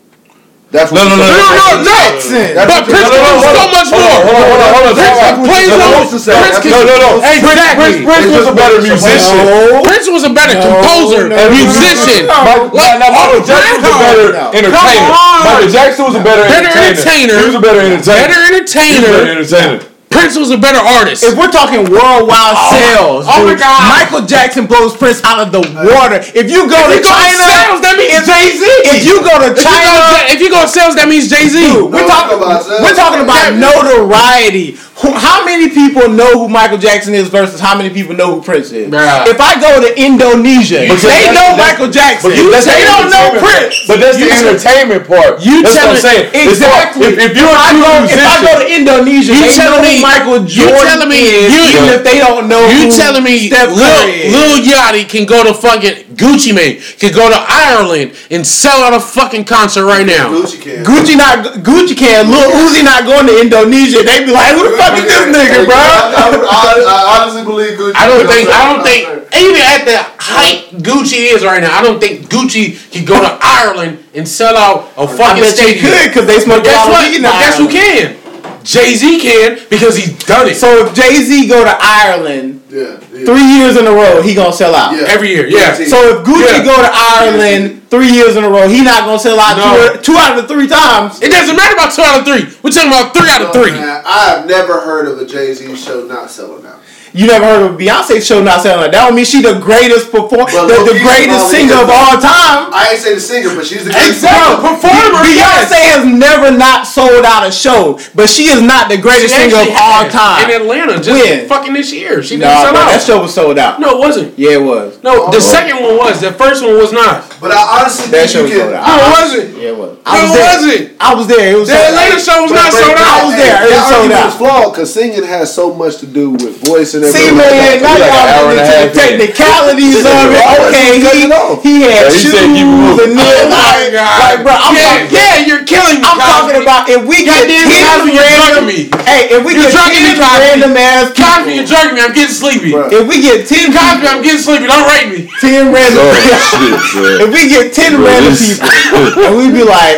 That's No, no, no, No, no, no, no. Jackson. That's But Prince you- can do so on, much hold more. hold on, hold on, hold on. Prince Time out. plays That's on. what I'm supposed to say. Prince That's can- No, no, no. Prince, Exactly. Prince, Prince was a better musician. Prince was a better composer, and musician. no, no. Michael, Like, Michael oh, Jackson was a better entertainer. Michael Jackson was a better, Better entertainer. He was a better entertainer. Better He was entertainer. Better. Prince was a better artist. If we're talking worldwide oh. sales, oh my God. Michael Jackson blows Prince out of the water. If you go If to you go to China, sales, that means Jay Z. if you go to If you China, go, if you go to sales, that means Jay Z. We're talking talking about we're talking about notoriety. Who, how many people know who Michael Jackson is versus how many people know who Prince is? Bruh. If I go to Indonesia, Because they know Michael Jackson. But you- that's they don't know Prince. part. But that's You the entertainment part. You that's what I'm telling saying. Exactly. if, if you're a I true go, if I go to Indonesia, You they know telling who me- Michael Jordan you Jordan telling me is, you- even if they don't know. You who telling me Steph Lil, Curry is. Lil Yachty can go to fucking Gucci Mane, can go to Ireland and sell out a fucking concert right now? Gucci can. Gucci not Gucci can Lil Uzi not going to Indonesia. They be like, who the fuck is this nigga, bro? I, I, I honestly believe Gucci. I don't think. I don't think. Even at the height Gucci is right now, I don't think Gucci can go to Ireland and sell out a I fucking bet you stadium. could because they smoke a Guess lot what? weed in But guess who can? Jay Z can because he's done it So if Jay Z go to Ireland Yeah, yeah. three years in a row, he gonna sell out. Yeah. every year. Yeah. So if Gucci Yeah. go to Ireland three years in a row, he not gonna sell out No. two, two out of the three times. It doesn't matter about two out of three. We're talking about three out of Oh, three. man, I have never heard of a Jay Z show not selling out. You never heard of a Beyonce show not selling out. That don't mean she the greatest performer, Well, the, the greatest singer of all time. I ain't say the singer, but she's the greatest Exactly. Performer, Beyonce yes. has never not sold out a show, but she is not the greatest singer of all had time. in Atlanta just When? fucking this year. She didn't sell bro, out. that show was sold out. no, it wasn't. Yeah, it was. No, the oh, second one was. The first one was not. But I honestly That think show you was can. sold out. No, it I- wasn't. Yeah, it was. No, it there. wasn't. I was there. It was The sold out. Atlanta show was not But- sold but- I was there. It was sold argument out. is flawed because singing has so much to do with voice and See, everything. man, like now that. like y'all and get into the technicalities of it. Okay, he, he had Yeah, he shoes it moving. and then Oh my like, God. like, bro, I'm yeah, talking. yeah, you're killing me. I'm talking about if we get Goddamn, ten Cosby, you're random, drugging hey, if we You're get drugging me, ten Cosby. random ass Cosby, you're people, drugging me. I'm getting sleepy. If we get ten Cosby, I'm getting sleepy. Don't rate me. ten random, shit, bro. If we get ten random people, and we be like,